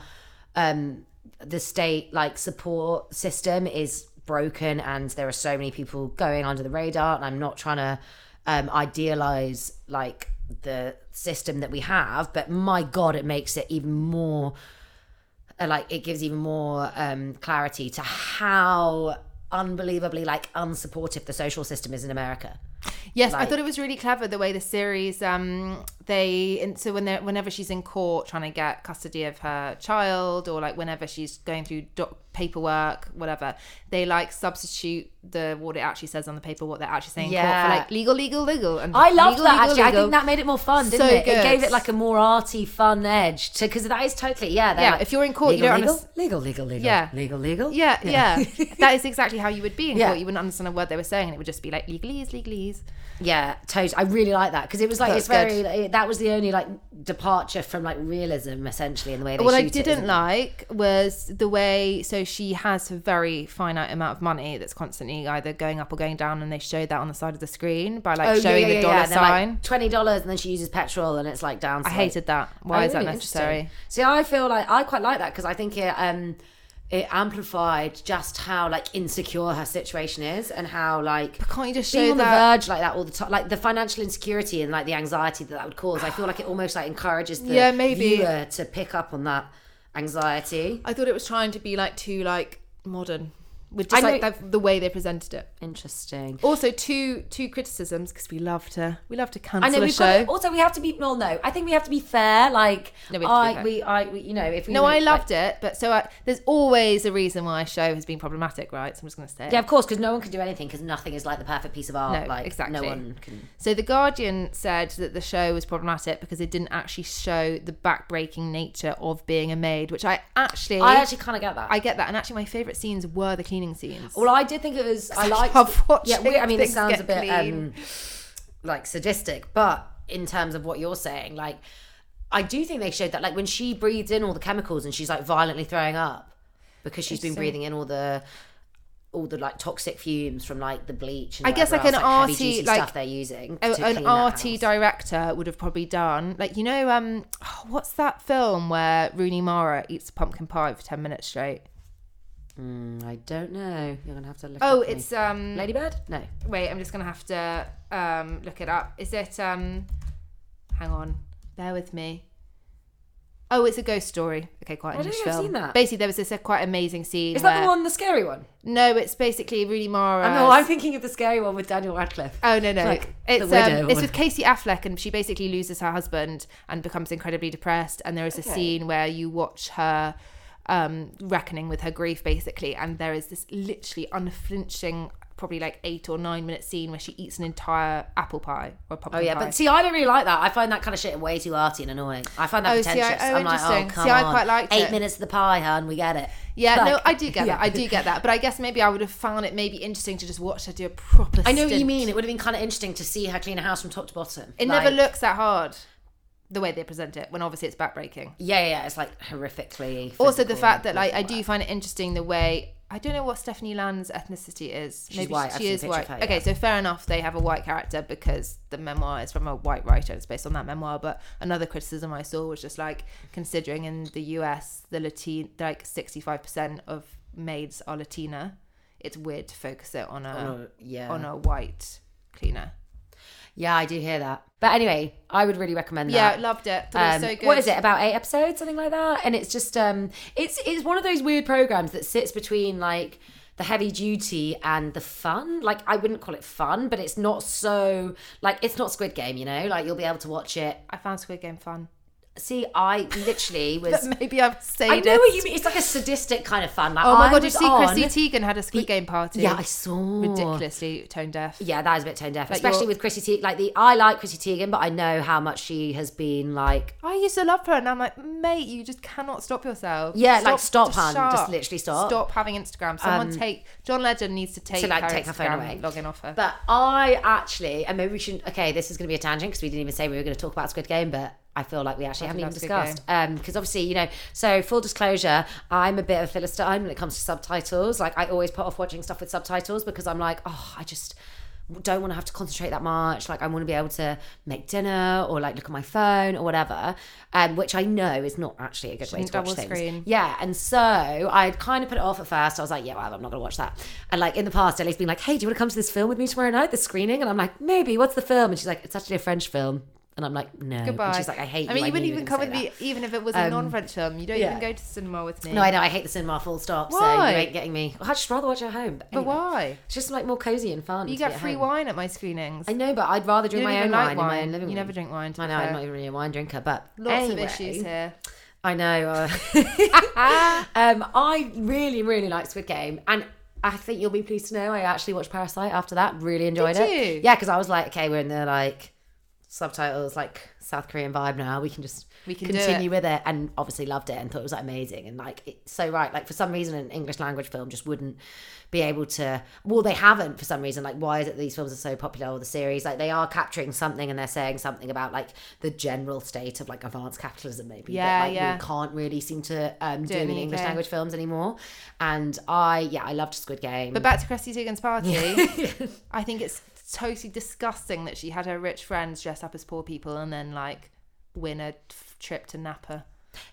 um, the state like support system is broken, and there are so many people going under the radar. And I'm not trying to um, idealize like the system that we have, but my god, it makes it even more uh, like it gives even more um clarity to how unbelievably like unsupportive the social system is in America. Yes, I thought it was really clever the way the series um they and so when they whenever she's in court trying to get custody of her child or like whenever she's going through doc- paperwork whatever they like substitute the what it actually says on the paper what they're actually saying in court Yeah. for like legal legal legal and I loved legal, that legal, actually. I think that made it more fun, didn't So it? It gave it like a more arty, fun edge to because that is totally yeah. Yeah, like, if you're in court, you legal, don't legal, legal, legal, legal, Yeah. legal, legal. yeah, yeah, [laughs] that is exactly how you would be in Yeah. court. You wouldn't understand a word they were saying, and it would just be like legalese, legalese. Yeah, totally. I really like that because it was like That's it's very. like, that was the only like departure from like realism essentially in the way they what I shoot it, didn't it? like was the way so she has a very finite amount of money that's constantly either going up or going down, and they show that on the side of the screen by like Oh, showing yeah, the yeah, dollar yeah. Sign. Like Twenty dollars, and then she uses petrol, and it's like down. I hated that. Why Oh, is that necessary? See, I feel like I quite like that because I think it um it amplified just how like insecure her situation is and how like Can't you just being on the that? verge like that all the time, like the financial insecurity and like the anxiety that that would cause. I feel like it almost like encourages the Yeah, maybe. viewer to pick up on that anxiety. I thought it was trying to be like too like modern with just I like the, the way they presented it. Interesting. Also, two two criticisms because we love to we love to cancel I know a show. Also, we have to be. Well, no, I think we have to be fair. Like, No, we have to be I, fair. we, I, we, you know, if we no, I like- loved it, but so I, there's always a reason why a show has been problematic, right? So I'm just going to say. it. Yeah, of course, because no one can do anything because nothing is like the perfect piece of art. No, like, exactly. No one can. So the Guardian said that the show was problematic because it didn't actually show the backbreaking nature of being a maid, which I actually I actually kind of get that. I get that, and actually my favourite scenes were the cleaning scenes. well, I did think it was. I [laughs] watching yeah, we, I mean, it sounds a bit um, like sadistic, but in terms of what you're saying, like, I do think they showed that, like, when she breathes in all the chemicals and she's like violently throwing up because she's been breathing in all the. All the like toxic fumes from like the bleach. And I guess, like, an else, heavy, arty, like, stuff they're using. A- an arty director would have probably done like you know um what's that film where Rooney Mara eats pumpkin pie for ten minutes straight? Mm, I don't know. You're gonna have to look. Oh, up for me. it's um Ladybird. No. wait, I'm just gonna have to um look it up. Is it um hang on, bear with me. Oh, it's a ghost story. Okay, quite I don't think I've seen that. Basically, there was this uh, quite amazing scene. Is that the where- one, the scary one? No, it's basically Rooney Mara. Oh, no, I'm thinking of the scary one with Daniel Radcliffe. Oh no no! Like it's The Widow um, it's with Casey Affleck, and she basically loses her husband and becomes incredibly depressed. And there is a Okay. scene where you watch her um, reckoning with her grief, basically, and there is this literally unflinching, probably like eight or nine minute scene where she eats an entire apple pie or Oh yeah, pie. but see, I don't really like that. I find that kind of shit way too arty and annoying. I find that Oh, see, I, oh, I'm like, oh come See, I on. quite liked Eight it. minutes of the pie, hun. We get it. yeah, no, I do get Yeah. that. I do get that. But I guess maybe I would have found it maybe interesting to just watch her do a proper. I know what you mean. It would have been kind of interesting to see her clean a house from top to bottom. It Like, never looks that hard, the way they present it. When obviously it's backbreaking. Yeah, yeah, it's like horrifically. also the fact that like I do find it interesting the way I don't know what Stephanie Land's ethnicity is. She's white. I've She a is white. her, Okay, yeah. so fair enough. They have a white character because the memoir is from a white writer. It's based on that memoir. But another criticism I saw was just like considering in the US, the Latin like sixty five percent of maids are Latina. It's weird to focus it on a Oh, yeah. on a white cleaner. Yeah, I do hear that. But anyway, I would really recommend that. Yeah, loved it. Thought it Um, was so good. What is it? About eight episodes, something like that. And it's just um, it's it's one of those weird programs that sits between like the heavy duty and the fun. Like I wouldn't call it fun, but it's not so like it's not Squid Game. You know, like you'll be able to watch it. I found Squid Game fun. See, I literally [laughs] was. Maybe I'm sadist. I know what you mean. It's like a sadistic kind of fun. Like, Oh my I god, did you see on- Chrissy Teigen had a Squid Game party? Yeah, I saw. ridiculously tone deaf. Yeah, that is a bit tone deaf, Like especially you're- with Chrissy Teigen. Like the, I like Chrissy Teigen, but I know how much she has been like I used to love her, and I'm like, mate, you just cannot stop yourself. Yeah, like, stop, just hun. Just literally stop. Stop having Instagram. Someone Um, take John Legend needs to take to, like, her take her phone away. login off her. But I actually, and maybe we shouldn't. Okay, this is going to be a tangent because we didn't even say we were going to talk about Squid Game, but I feel like we actually haven't even discussed. Um, because obviously, you know, so full disclosure, I'm a bit of a philistine when it comes to subtitles. Like, I always put off watching stuff with subtitles because I'm like, oh, I just don't want to have to concentrate that much. Like, I want to be able to make dinner or like look at my phone or whatever. Um, which I know is not actually a good way to watch things. screen. Yeah, and so I kind of put it off at first. I was like, yeah, well, I'm not going to watch that. And like in the past, Ellie's been like, hey, do you want to come to this film with me tomorrow night, the screening? And I'm like, maybe. What's the film? And she's like, it's actually a French film. And I'm like, no. And Goodbye. she's like, I hate you. I mean, you wouldn't even come with me, even if it was a Um, non-French film. You don't yeah. even go to cinema with me. No, I know. I hate the cinema full stop. So Why? you ain't getting me. I'd just rather watch at home. But, But why? It's just like more cozy and fun. You get free home. wine at my screenings. I know, but I'd rather drink my own like wine, in my own living room. You never drink wine. I know, I'm not even really a wine drinker, but Lots anyway, of issues here. I know. Uh, [laughs] [laughs] um, I really, really like Squid Game, and I think you'll be pleased to know I actually watched Parasite after that. Really enjoyed Did it. you? Yeah, because I was like, okay, we're in the like subtitles, like South Korean vibe now. We can just We can continue it. with it, and obviously loved it and thought it was like, amazing. And like, it's so right. Like for some reason, an English language film just wouldn't be able to. Well, they haven't for some reason. Like, why is it these films are so popular or the series? Like, they are capturing something and they're saying something about like the general state of like advanced capitalism, maybe. Yeah, that, like, yeah. We can't really seem to um, do it in English UK. language films anymore. And I, yeah, I loved Squid Game. But back to Chrissy Teigen's party, [laughs] I think it's totally disgusting that she had her rich friends dress up as poor people and then like win a trip to Napa.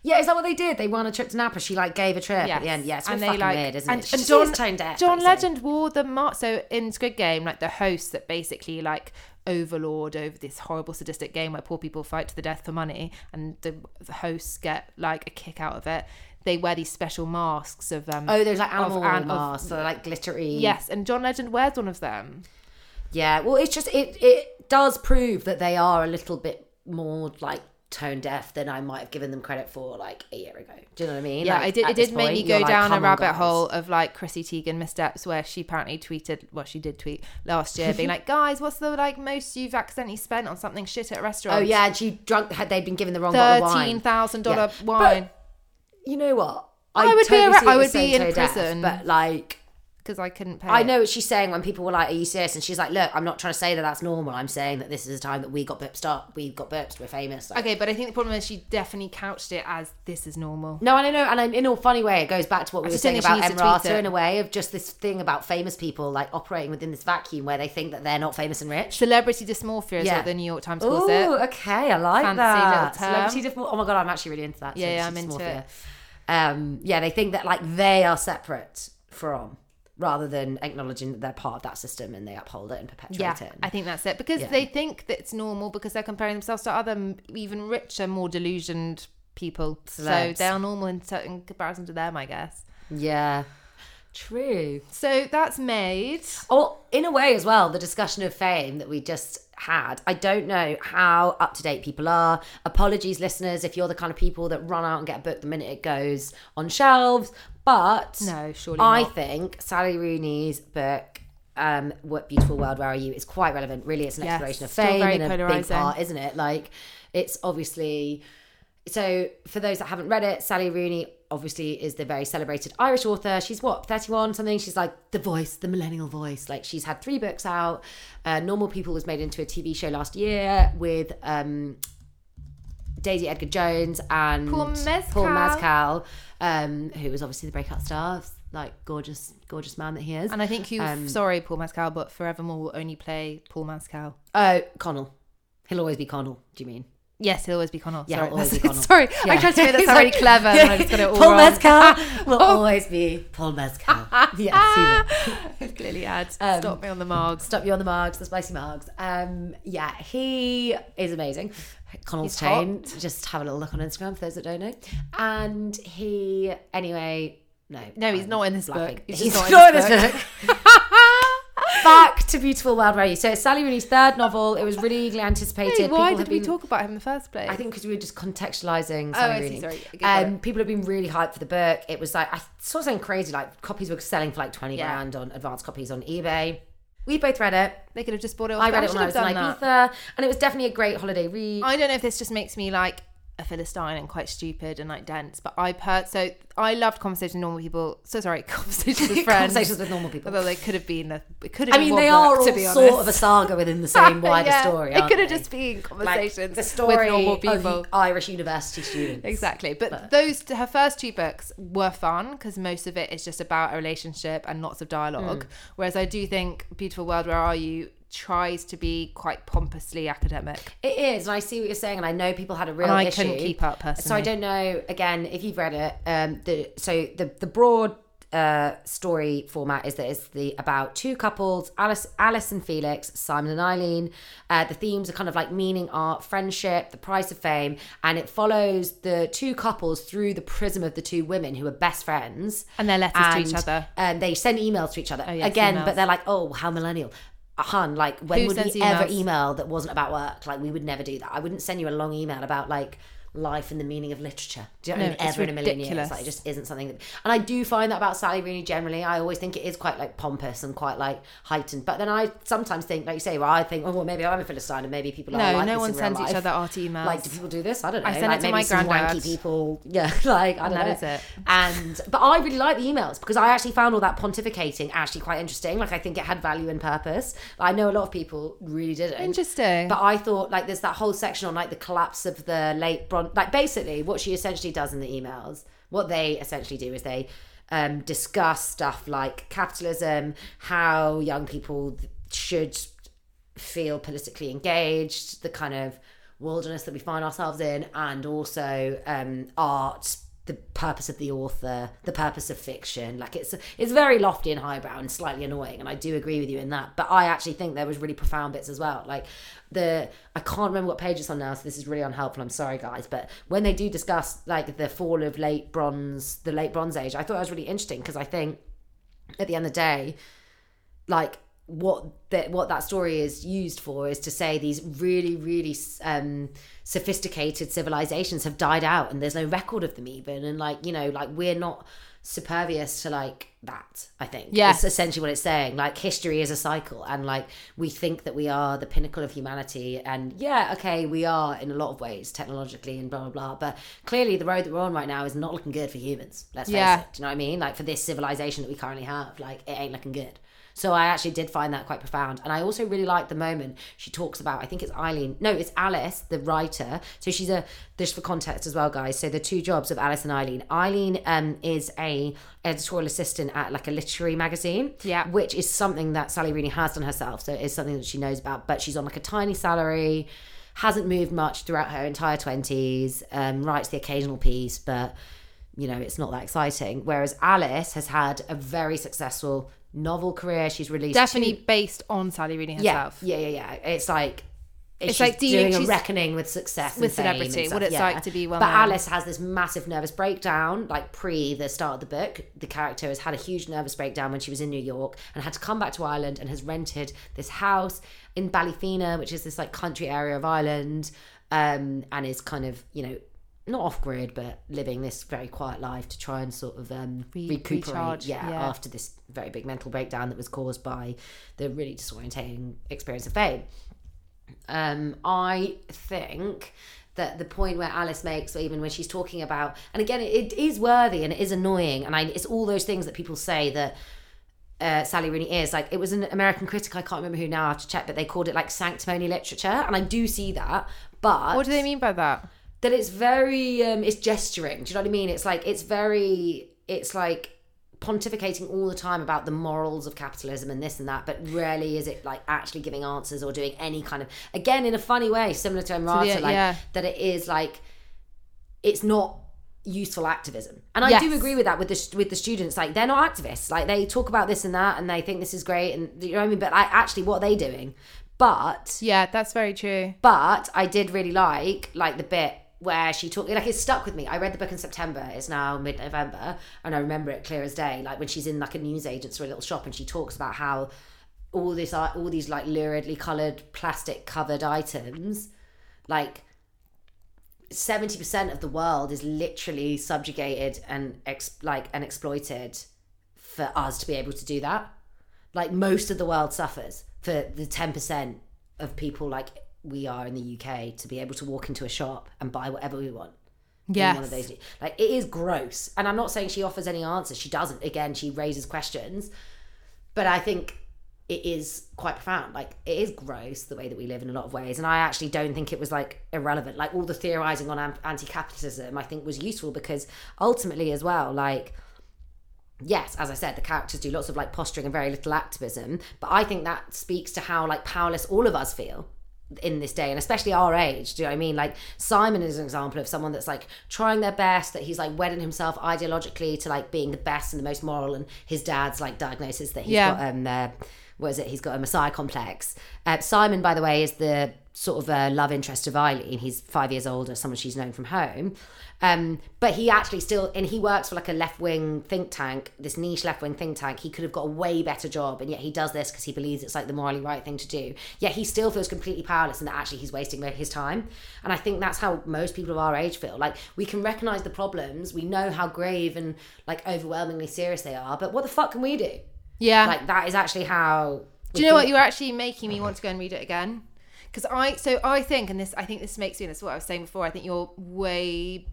yeah, is that what they did? They won a trip to Napa. She like gave a trip at the end. Yeah, And they, like- weird, isn't and- it? and John- tone deaf. John like you say. Legend wore the mark. So in Squid Game, like the host that basically like overlord over this horrible sadistic game where poor people fight to the death for money, and the, the hosts get like a kick out of it. They wear these special masks of um. Oh, there's like of- animal and of- masks, so they're like glittery. Yes, and John Legend wears one of them. Yeah, well, it's just it it does prove that they are a little bit more like tone deaf than I might have given them credit for like a year ago. Do you know what I mean? Yeah, Like, I did. It did make point, me go like, down a "Come on, rabbit hole of like Chrissy Teigen missteps, where she apparently tweeted. Well, she did tweet last year, being [laughs] like, "Guys, what's the like most you've accidentally spent on something shit at a restaurant?" Oh yeah, and she drunk had they'd been given the wrong thirteen wine. thousand dollar Yeah. wine. You know what? I would be totally arre- see I would be in tone deaf, prison. but like. Because I couldn't pay. I it. know what she's saying when people were like, "Are you serious?" And she's like, "Look, I'm not trying to say that that's normal. I'm saying that this is a time that we got burped up. We got burped. We're famous." Like, Okay, but I think the problem is she definitely couched it as this is normal. No, I don't know, and in a funny way, it goes back to what we I were saying think that she about needs to tweet Emrata it. in a way of just this thing about famous people like operating within this vacuum where they think that they're not famous and rich. Celebrity dysmorphia is Yeah. what the New York Times calls it. Oh, it. okay, I like Fancy that. Celebrity diff- Oh my god, I'm actually really into that. Yeah, yeah, I'm into it. Um, yeah, they think that like they are separate from, rather than acknowledging that they're part of that system and they uphold it and perpetuate Yeah, it. I think that's it because Yeah. they think that it's normal because they're comparing themselves to other even richer, more delusioned people. So they are normal in, t- in comparison to them, I guess. yeah, true. So that's Maid. Oh, in a way as well, the discussion of fame that we just had. I don't know how up to date people are. Apologies, listeners, if you're the kind of people that run out and get a book the minute it goes on shelves. But No, surely I not. think Sally Rooney's book. Um, what beautiful world where are you? Is quite relevant. Really, it's an Yes, exploration of fame and a big part, isn't it? Like, it's obviously so for those that haven't read it, Sally Rooney obviously is the very celebrated Irish author. She's what, 31 something? She's like the voice, the millennial voice. Like she's had three books out. Uh, Normal People was made into a TV show last year with um, Daisy Edgar Jones and Paul Mescal. Paul Mescal, um, who was obviously the breakout star like gorgeous, gorgeous man that he is. And I think you, Um, sorry, Paul Mescal, but Forevermore will only play Paul Mescal. Oh, Connell. He'll always be Connell. Do you mean? Yes, he'll always be Connell. Yeah, sorry, he'll always be [laughs] Connell. sorry. Yeah. I tried to make that [laughs] sound really like- clever, and I just got it [laughs] all Paul wrong. Mescal will always be Paul Mescal. yes, he will. Clearly had. Um, Stop me on the margs. Stop you on the margs, the spicy margs. Um, yeah, he is amazing. Connell's He's chain. Just have a little look on Instagram for those that don't know. And he, anyway, no, No, he's I'm not in this book. He's He's, not, not in this book. [laughs] Back to Beautiful World Where Are You? So it's Sally Rooney's third novel. It was really eagerly anticipated. Hey, why People did we been- talk about him in the first place? I think because we were just contextualizing. Oh, Sally see, Rooney. sorry. Okay, Um, people have been really hyped for the book. It was like I saw something crazy. Like copies were selling for like twenty Yeah. grand on advanced copies on eBay. We both read it. they could have just bought it. Off I read it should when I have was in done that. Ibiza, and it was definitely a great holiday read. I don't know if this just makes me like a philistine and quite stupid and like dense, but I per so I loved conversations with normal people. So sorry, [laughs] conversations with [laughs] friends. Conversations with normal people. Although they could have been, a, it could have I been mean, they book, are all to be sort honest. of a saga within the [laughs] same wider Yeah, story. It could have just been like conversations the story with normal people. the Irish university students. Exactly. But, those her first two books were fun because most of it is just about a relationship and lots of dialogue. Hmm. Whereas I do think Beautiful World, Where Are You tries to be quite pompously academic. It is, and I see what you're saying, and I know people had a real And I issue. couldn't keep up personally. So I don't know. Again, if you've read it, um, the so the the broad uh, story format is that it's the about two couples, Alice, Alice and Felix, Simon and Eileen. Uh, the themes are kind of like meaning, art, friendship, the price of fame, and it follows the two couples through the prism of the two women who are best friends. And their letters to each other. And they send emails to each other yes, again, emails. but they're like, oh, how millennial. Hun, like when Who would we ever email that wasn't about work? Like we would never do that. I wouldn't send you a long email about like life and the meaning of literature. Do you know what No, I mean? it's Ever in a million ridiculous. years. Like it just isn't something that and I do find that about Sally Rooney generally. I always think it is quite like pompous and quite like heightened. But then I sometimes think, like you say, well, I think, oh well maybe I'm a Philistine and maybe people are No, like no one sends each other art emails. Like, do people do this? I don't know. I send like, it to my some granddad. wanky people. Yeah, [laughs] like I don't that know. is it. And but I really like the emails because I actually found all that pontificating actually quite interesting. Like I think it had value and purpose. I know a lot of people really didn't. Interesting. But I thought like there's that whole section on like the collapse of the late Bron. Like basically what she essentially does in the emails, what they essentially do is they um, discuss stuff like capitalism, how young people should feel politically engaged, the kind of wilderness that we find ourselves in, and also um, art, the purpose of the author, the purpose of fiction. Like it's it's very lofty and highbrow and slightly annoying, and I do agree with you in that. But I actually think there was really profound bits as well. Like the I can't remember what page it's on now, so this is really unhelpful. I'm sorry, guys, but when they do discuss like the fall of late bronze, the late Bronze Age, I thought that was really interesting because I think at the end of the day, like what that what that story is used for is to say these really really um sophisticated civilizations have died out and there's no record of them even. And like you know like we're not supervious to like that i think Yes. it's essentially what it's saying. Like history is a cycle and like we think that we are the pinnacle of humanity and yeah okay we are in a lot of ways technologically and blah blah blah. But clearly the road that we're on right now is not looking good for humans let's face Yeah. it. Do you know what i mean? Like for this civilization that we currently have like it ain't looking good so I actually did find that quite profound. And I also really liked the moment she talks about, I think it's Eileen, no, it's Alice, the writer. So she's a, just for context as well, guys. So the two jobs of Alice and Eileen. Eileen um, is a editorial assistant at like a literary magazine, Yeah. which is something that Sally Rooney has done herself. So it is something that she knows about, but she's on like a tiny salary, hasn't moved much throughout her entire 20s, um, writes the occasional piece, but you know, it's not that exciting. Whereas Alice has had a very successful novel career. She's released Definitely two- based on Sally Rooney herself. yeah, yeah, yeah. It's like It's like dealing- doing a reckoning with success and with celebrity, what it's yeah. like to be well But. Alice has this massive nervous breakdown, like pre the start of the book. The character has had a huge nervous breakdown when she was in New York and had to come back to Ireland and has rented this house in Ballyfina, which is this like country area of Ireland, um, and is kind of you know not off grid, but living this very quiet life to try and sort of um, Re- recuperate. yeah, yeah. after this very big mental breakdown that was caused by the really disorientating experience of fame. Um, I think that the point where Alice makes, or even when she's talking about, and again, it, it is worthy and it is annoying, and I, it's all those things that people say that uh, Sally Rooney is. Like, it was an American critic, I can't remember who now, I have to check, but they called it like sanctimony literature, and I do see that. But What do they mean by that? That it's very um it's gesturing. Do you know what i mean? It's like it's very it's like pontificating all the time about the morals of capitalism and this and that, but rarely is it like actually giving answers or doing any kind of again in a funny way, similar to Emrata, the- like yeah. that it is like it's not useful activism. And i do agree with that with the with the students like they're not activists. Like they talk about this and that and they think this is great and you know what i mean? But like actually what are they doing? But Yeah, that's very true. but I did really like like the bit where she talked like it stuck with me. I read the book in September. It's now mid November, and I remember it clear as day. Like when she's in like a newsagent's or a little shop, and she talks about how all this uh, all these like luridly coloured plastic covered items, like seventy percent of the world is literally subjugated and ex- like and exploited for us to be able to do that. Like most of the world suffers for the ten percent of people like we are in the UK to be able to walk into a shop and buy whatever we want. Yeah. One of those, like it is gross, and I'm not saying she offers any answers. She doesn't. Again, she raises questions, but I think it is quite profound. Like it is gross the way that we live in a lot of ways, and I actually don't think it was like irrelevant. Like all the theorizing on anti-capitalism, I think was useful because ultimately, as well, like yes, as I said, the characters do lots of like posturing and very little activism, but I think that speaks to how like powerless all of us feel in this day and especially our age do you know what i mean? Like simon is an example of someone that's like trying their best that he's like wedding himself ideologically to like being the best and the most moral and his dad's like diagnosis that he's Yeah. got um uh, what is it? He's got a messiah complex. Uh, simon by the way is the sort of a love interest of eileen he's five years older someone she's known from home um, but he actually still, and he works for like a left wing think tank, this niche left wing think tank. He could have got a way better job, and yet he does this because he believes it's like the morally right thing to do. Yet he still feels completely powerless, and that actually he's wasting his time. And I think that's how most people of our age feel. Like we can recognize the problems, we know how grave and like overwhelmingly serious they are, but what the fuck can we do? Yeah. Like that is actually how. Do you know what? You're actually making me want to go and read it again. Because I, so I think, and this, I think this makes me, is what I was saying before, I think you're way,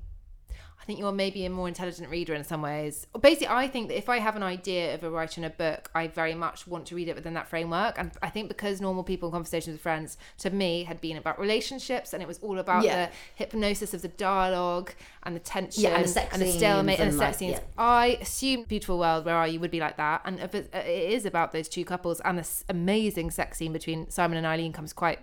I think you're maybe a more intelligent reader in some ways. Basically, I think that if I have an idea of a writer in a book, I very much want to read it within that framework. And I think because normal people and conversations with friends, to me, had been about relationships and it was all about Yeah. the hypnosis of the dialogue and the tension Yeah, and the sex and the stalemate and, and, the sex like, scenes. yeah. I assume Beautiful World, Where Are You would be like that. And if it, it is about those two couples and this amazing sex scene between Simon and Eileen comes quite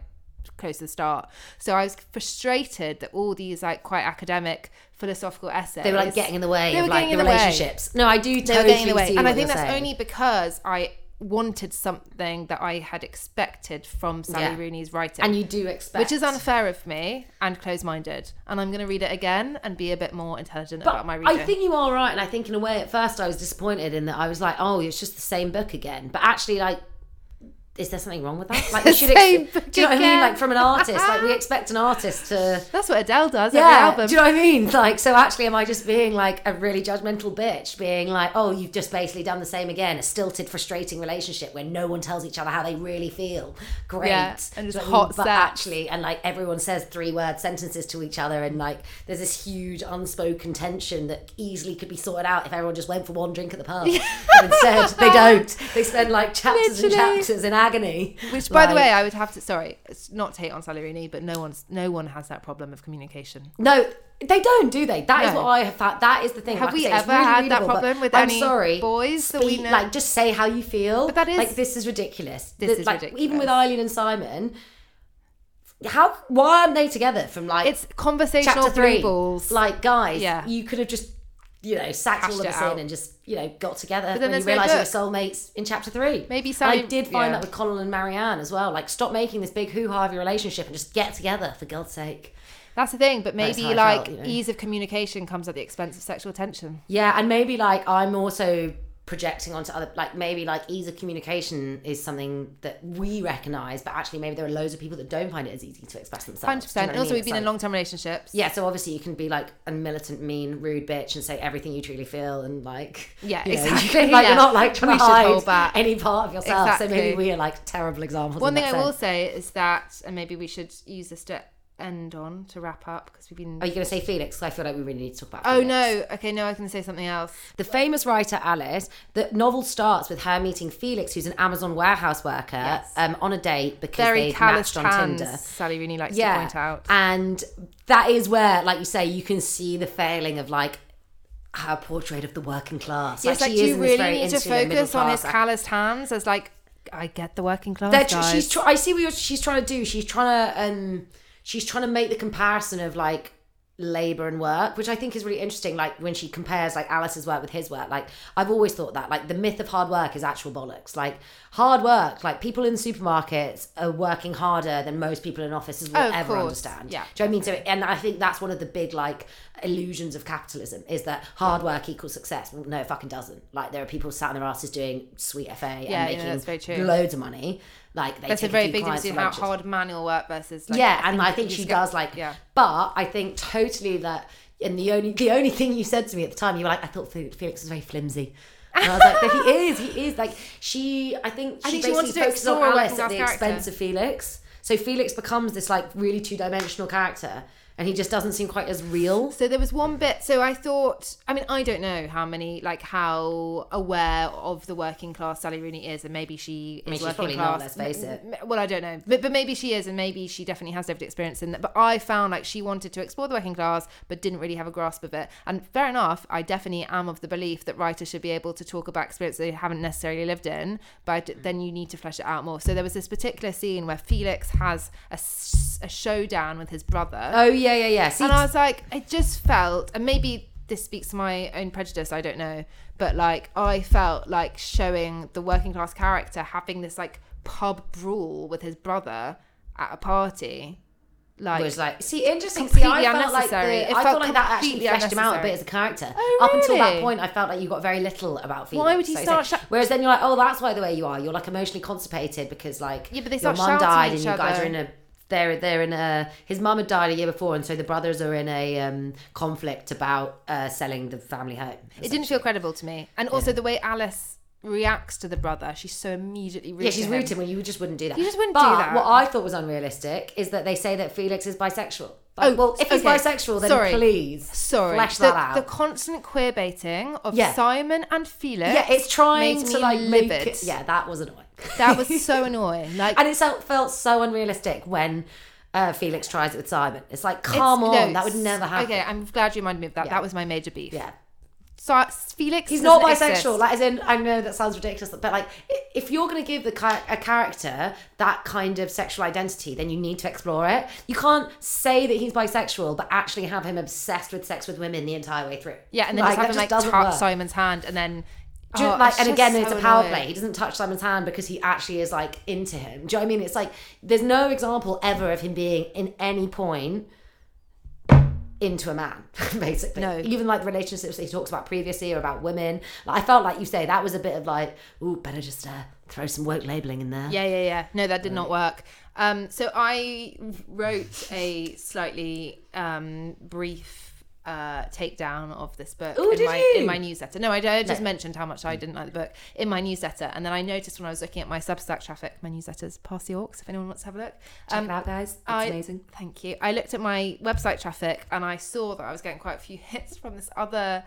close to the start. So I was frustrated that all these like quite academic philosophical essays They were like getting in the way They of like the the way. relationships. No, I do they totally were getting in the way. see And I think that's saying. only because I wanted something that I had expected from Sally Yeah. Rooney's writing. and you do expect which is unfair of me and close-minded, and I'm going to read it again and be a bit more intelligent about my reading. I think you are right, and I think in a way, at first, I was disappointed in that I was like, "Oh, it's just the same book again." But actually, like, is there something wrong with that? [laughs] Like, we should. same Ex- do you know what I mean? Like, from an artist, like we [laughs] expect an artist to. That's what Adele does every Yeah, album. do you know what I mean? Like, so actually, am I just being like a really judgmental bitch? Being like, oh, you've just basically done the same again, a stilted, frustrating relationship where no one tells each other how they really feel. Great, Yeah, and it's just you know what I mean? hot But actually, and like everyone says three word sentences to each other, and like there's this huge unspoken tension that easily could be sorted out if everyone just went for one drink at the pub. [laughs] but instead, they don't. They spend like chapters Literally. and chapters in agony. Which, by the way, I would have to. Sorry, it's not to hate on Rooney, but no one's no one has that problem of communication. No, they don't, do they? That is No. what I have found. That is the thing. Have Like we say, ever really had that readable, problem with I'm any sorry, boys that we know? Like, just say how you feel. But that is- like this is ridiculous. This The- is like, ridiculous. Even with Eileen and Simon, how? Why aren't they together from like It's conversational chapter three? balls. Like, guys, Yeah. you could have just. You know, sacked all of us in and just, you know, got together then when you no realise you were book. soulmates in chapter three. Maybe And Sally- I did find yeah. that with Connell and Marianne as well. Like, stop making this big hoo ha of your relationship and just get together for God's sake. That's the thing, but maybe like felt, you know. ease of communication comes at the expense of sexual tension. Yeah, and maybe like I'm also projecting onto other like maybe like ease of communication is something that we recognize, but actually maybe there are loads of people that don't find it as easy to express themselves. Hundred Do you percent. know And what I also, mean? we've It's been in long term relationships. Yeah, so obviously you can be like a militant, mean, rude bitch and say everything you truly feel and like Yeah, you know, exactly, like yeah. you're not like trying We to hide hold back. any part of yourself. So maybe we are like terrible examples. One thing I that will say is that, and maybe we should use this to end on to wrap up because we've been. Are you going to say Felix? I feel like we really need to talk about. Oh Felix. no! Okay, no, I can say something else. The famous writer Alice, the novel starts with her meeting Felix, who's an Amazon warehouse worker, Yes. um, on a date because Very they matched on hands. Tinder. Sally Rooney likes Yeah, to point out. and that is where, like you say, you can see the failing of like her portrait of the working class. Yes, like, she do is you really need to focus on his calloused hands as like I get the working class They're tr- guys. she's tr- I see what you're, she's trying to do. She's trying to um she's trying to make the comparison of like labor and work, which I think is really interesting. Like when she compares like Alice's work with his work. Like I've always thought that like the myth of hard work is actual bollocks. Like hard work, like people in supermarkets are working harder than most people in offices will Oh, ever understand. Yeah. Do you know what I mean? So and I think that's one of the big like illusions of capitalism is that hard work equals success. Well, no, it fucking doesn't. Like there are people sat on their asses doing sweet FA Yeah, and yeah, making true. loads of money. Like they There's a very few big difference between how hard manual work versus like yeah, and I think she does like. yeah. But I think totally that. And the only the only thing you said to me at the time, you were like, I thought Felix was very flimsy. And I was like, but he [laughs] is, he is. Like she, I think she I think she wants basically to focuses on a Alice at the class expense of Felix. So Felix becomes this like really two dimensional character, and he just doesn't seem quite as real. So there was one bit. So I thought. I mean, I don't know how many, like, how aware of the working class Sally Rooney is, and maybe she is mean, she's working probably class. not, let's face it. Well, I don't know, but but maybe she is, and maybe she definitely has lived experience in that. But I found like she wanted to explore the working class, but didn't really have a grasp of it. And fair enough, I definitely am of the belief that writers should be able to talk about experience they haven't necessarily lived in, but mm. then you need to flesh it out more. So there was this particular scene where Felix has a showdown with his brother. Oh yeah, yeah, yeah. See, And I was like, I just felt, and maybe this speaks to my own prejudice, I don't know, but like I felt like showing the working class character having this like pub brawl with his brother at a party. Like, was like see interesting. See, I felt like the, I felt felt like that actually fleshed him out a bit as a character. Oh, really? Up until that point, I felt like you got very little about Felix. Why would he So start sh- whereas then you're like, oh, that's why the way you are. You're like emotionally constipated because like Yeah, but they your mum died and you guys other. are in a. They're they're in a. His mum had died a year before, and so the brothers are in a um, conflict about uh, selling the family home. it didn't feel credible to me. And also the way Alice reacts to the brother, she's so immediately rude Yeah, she's to rude to him when you just wouldn't do that. You just wouldn't but do that. What I thought was unrealistic is that they say that Felix is bisexual. Like, Oh, well, if he's bisexual, then Sorry. please Sorry, flesh the, that out. the constant queer baiting of Yeah. Simon and Felix. yeah, it's trying to like make livid. it. Yeah, that was annoying. That was so [laughs] annoying. Like and it felt, felt so unrealistic when uh, Felix tries it with Simon. It's like, come It's- on, no, that would never happen. Okay, I'm glad you reminded me of that. Yeah. That was my major beef. yeah. So Felix, He's not bisexual. exist. Like, as in, I know that sounds ridiculous, but like, if you're going to give the a character that kind of sexual identity, then you need to explore it. You can't say that he's bisexual, but actually have him obsessed with sex with women the entire way through. yeah, and then Like, just have him like touch. Simon's hand, and then Do you- oh, like, and again, so it's a power annoying. play. He doesn't touch Simon's hand because he actually is like into him. Do you know what I mean? It's like there's no example ever of him being in any point into a man, [laughs] basically. No. Even like the relationships that he talks about previously or about women. Like I felt like you say that was a bit of like, ooh, better just uh, throw some woke labeling in there. Yeah, yeah, yeah. No, that did not work. Um, so I wrote a slightly um, brief uh, takedown of this book Ooh, in, did my, you? in my newsletter. No, I, I just No. mentioned how much I didn't like the book in my newsletter, and then I noticed when I was looking at my Substack traffic, my newsletters pass the Aux. If anyone wants to have a look, Check Um, it out, guys. It's I- amazing. Thank you. I looked at my website traffic and I saw that I was getting quite a few hits from this other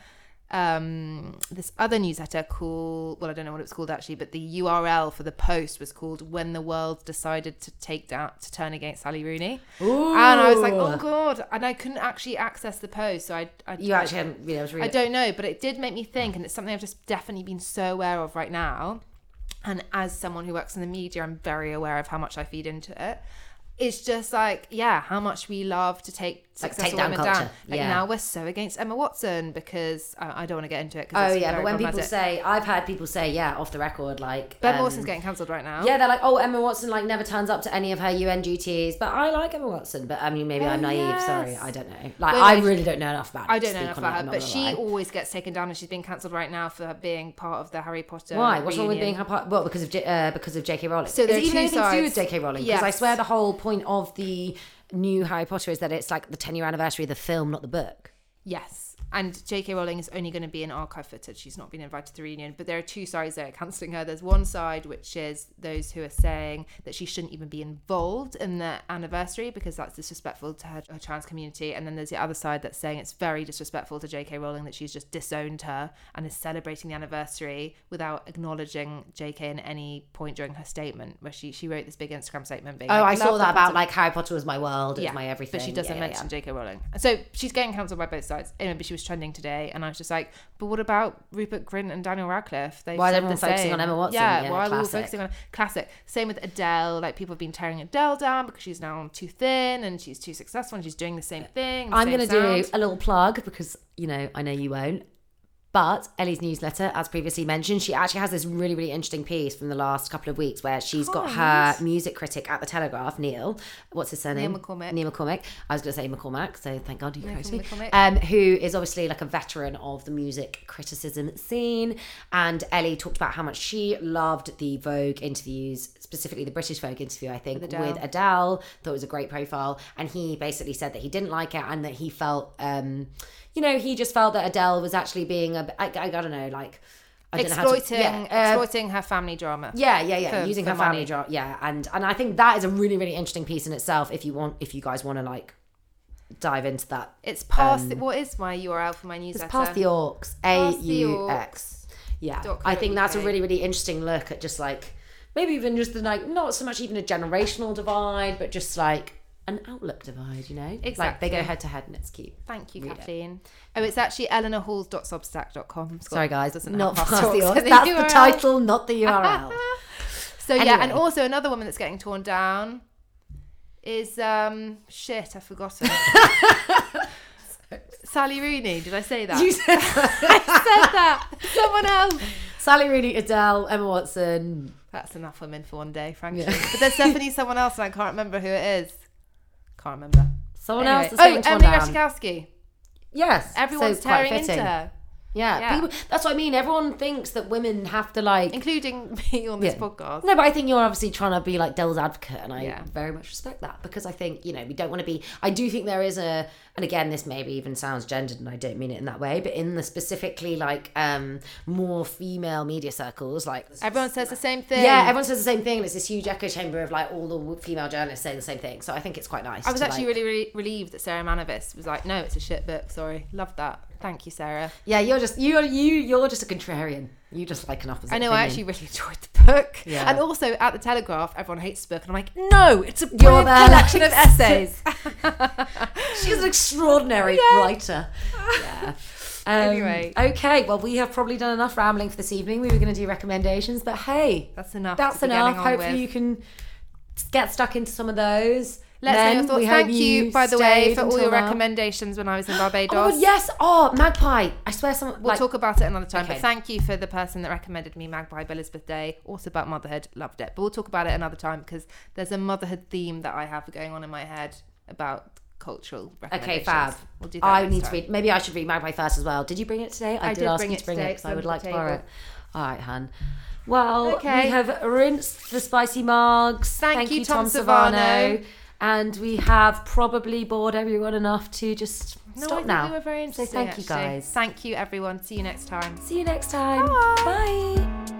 um this other newsletter called well I don't know what it was called actually but the URL for the post was called when the world decided to take down to turn against Sally Rooney Ooh. and I was like oh god and I couldn't actually access the post so I I, You actually haven't been able to read I don't know, but it did make me think, and it's something I've just definitely been so aware of right now. And as someone who works in the media, I'm very aware of how much I feed into it. It's just like, yeah, how much we love to take Like, successful take down women culture. down. Like Yeah. now we're so against Emma Watson because I, I don't want to get into it. Oh yeah, but when people say, I've heard people say, yeah, off the record, like Ben um, Watson's getting cancelled right now. Yeah, they're like, oh, Emma Watson like never turns up to any of her UN duties, but I like Emma Watson. But I mean, maybe Oh, I'm naive. yes. Sorry, I don't know. Like, I really don't know enough about. I don't know enough about her, but she lie. always gets taken down, and she's been cancelled right now for being part of the Harry Potter. Why? What's wrong with being her part? Well, because of J- uh, because of J.K. Rowling. So there's there it are even anything to do with. J.K. Rowling? Because I swear the whole point of the new Harry Potter is that it's like the 10 year anniversary of the film, not the book. Yes. And J.K. Rowling is only going to be in archive footage. She's not been invited to the reunion. But there are two sides there cancelling her. There's one side, which is those who are saying that she shouldn't even be involved in the anniversary because that's disrespectful to her, her trans community. And then there's the other side that's saying it's very disrespectful to J.K. Rowling that she's just disowned her and is celebrating the anniversary without acknowledging J.K. in any point during her statement, where she, she wrote this big Instagram statement being Oh, like, I saw that about like Harry Potter was my world, it was my everything. but she doesn't Yeah, yeah, mention yeah. J.K. Rowling. So she's getting cancelled by both sides. Anyway, but she was trending today, and I was just like, but what about Rupert Grint and Daniel Radcliffe? They Why said everyone the focusing same. on Emma Watson? Yeah, Yeah, why are we all focusing on classic? Same with Adele. Like people have been tearing Adele down because she's now too thin and she's too successful and she's doing the same thing. the I'm same going to do a little plug because, you know, I know you won't. But Ellie's newsletter, as previously mentioned, she actually has this really, really interesting piece from the last couple of weeks where she's got her music critic at the Telegraph, Neil. What's his surname? Neil McCormick. Neil McCormick. I was going to say McCormack, so thank God you corrected me. Um, who is obviously like a veteran of the music criticism scene. And Ellie talked about how much she loved the Vogue interviews, specifically the British Vogue interview, I think, With with Adele. Adele. Thought it was a great profile. And he basically said that he didn't like it and that he felt, um, you know, he just felt that Adele was actually being a, I, I, I don't know, like, I how to- exploiting yeah, uh, exploiting her family drama. yeah, yeah, yeah. For- using for her family job, yeah, and and I think that is a really really interesting piece in itself. If you want, if you guys want to like dive into that, It's past. what is my URL for my newsletter? it's past the Aux, A U X. Yeah, I think that's a really really interesting look at just like maybe even just the like not so much even a generational divide, but just like an outlook divide. You know, Exactly. like they go head to head and it's cute. Thank you, Read it. Kathleen. Oh, it's actually eleanorhalls.substack.com. Sorry guys, doesn't not past the [laughs] the That's the title, not the URL. [laughs] So yeah, and also another woman that's getting torn down is um shit. I've forgotten. [laughs] Sally Rooney. Did I say that? you said I said that. Someone else. Sally Rooney, Adele, Emma Watson. That's enough women for one day, frankly. Yeah. But there's definitely someone else, and I can't remember who it is. Can't remember. Someone Anyway. else that's oh, Emily. Ratajkowski. Yes, Everyone's so tearing into her, Yeah, Yeah. People, that's what I mean. Everyone thinks that women have to like. including [laughs] me on this Yeah. podcast. No, but I think you're obviously trying to be like devil's advocate, and I Yeah. very much respect that because I think you know we don't want to be. I do think there is a, and again, this maybe even sounds gendered, and I don't mean it in that way, but in the specifically like um more female media circles, like Everyone says the same thing. yeah, everyone says the same thing, and it's this huge echo chamber of like all the female journalists saying the same thing. So I think it's quite nice. I was actually like- really, really relieved that Sarah Manavis was like, "No, it's a shit book." Sorry, loved that. Thank you, Sarah. yeah. You're just you're you you're just a contrarian. You just like an opposite. I know. I actually really [laughs] enjoyed the book. Yeah. And also at the Telegraph, everyone hates the book, and I'm like, "No, it's a brilliant collection of [laughs] essays." [laughs] She's an extraordinary Yeah. writer. Yeah. Um, Anyway. Okay, well, we have probably done enough rambling for this evening. We were going to do recommendations, but hey, That's enough. that's enough. Hopefully, with. you can get stuck into some of those. Let's know Men, your thoughts. Thank you, by the way, for all your now. recommendations when I was in [gasps] Oh, Barbados. God, yes. Oh, Magpie. I swear, someone. We'll like, talk about it another time. Okay. But thank you for the person that recommended me Magpie by Elizabeth Day. Also about motherhood. Loved it. But we'll talk about it another time because there's a motherhood theme that I have going on in my head about cultural Okay, fab. We'll do that. I need to read. Maybe I should read Magpie first as well. Did you bring it today? I, I did, ask bring you it to bring today. it because I would like to borrow it. All right, Han. Well, Okay. we have rinsed the spicy mugs. Thank you, Tom Savano. Savano. And we have probably bored everyone enough to just No, I stop think now. we were very So interesting. thank you, guys. Thank you, everyone. See you next time. See you next time. Bye. Bye.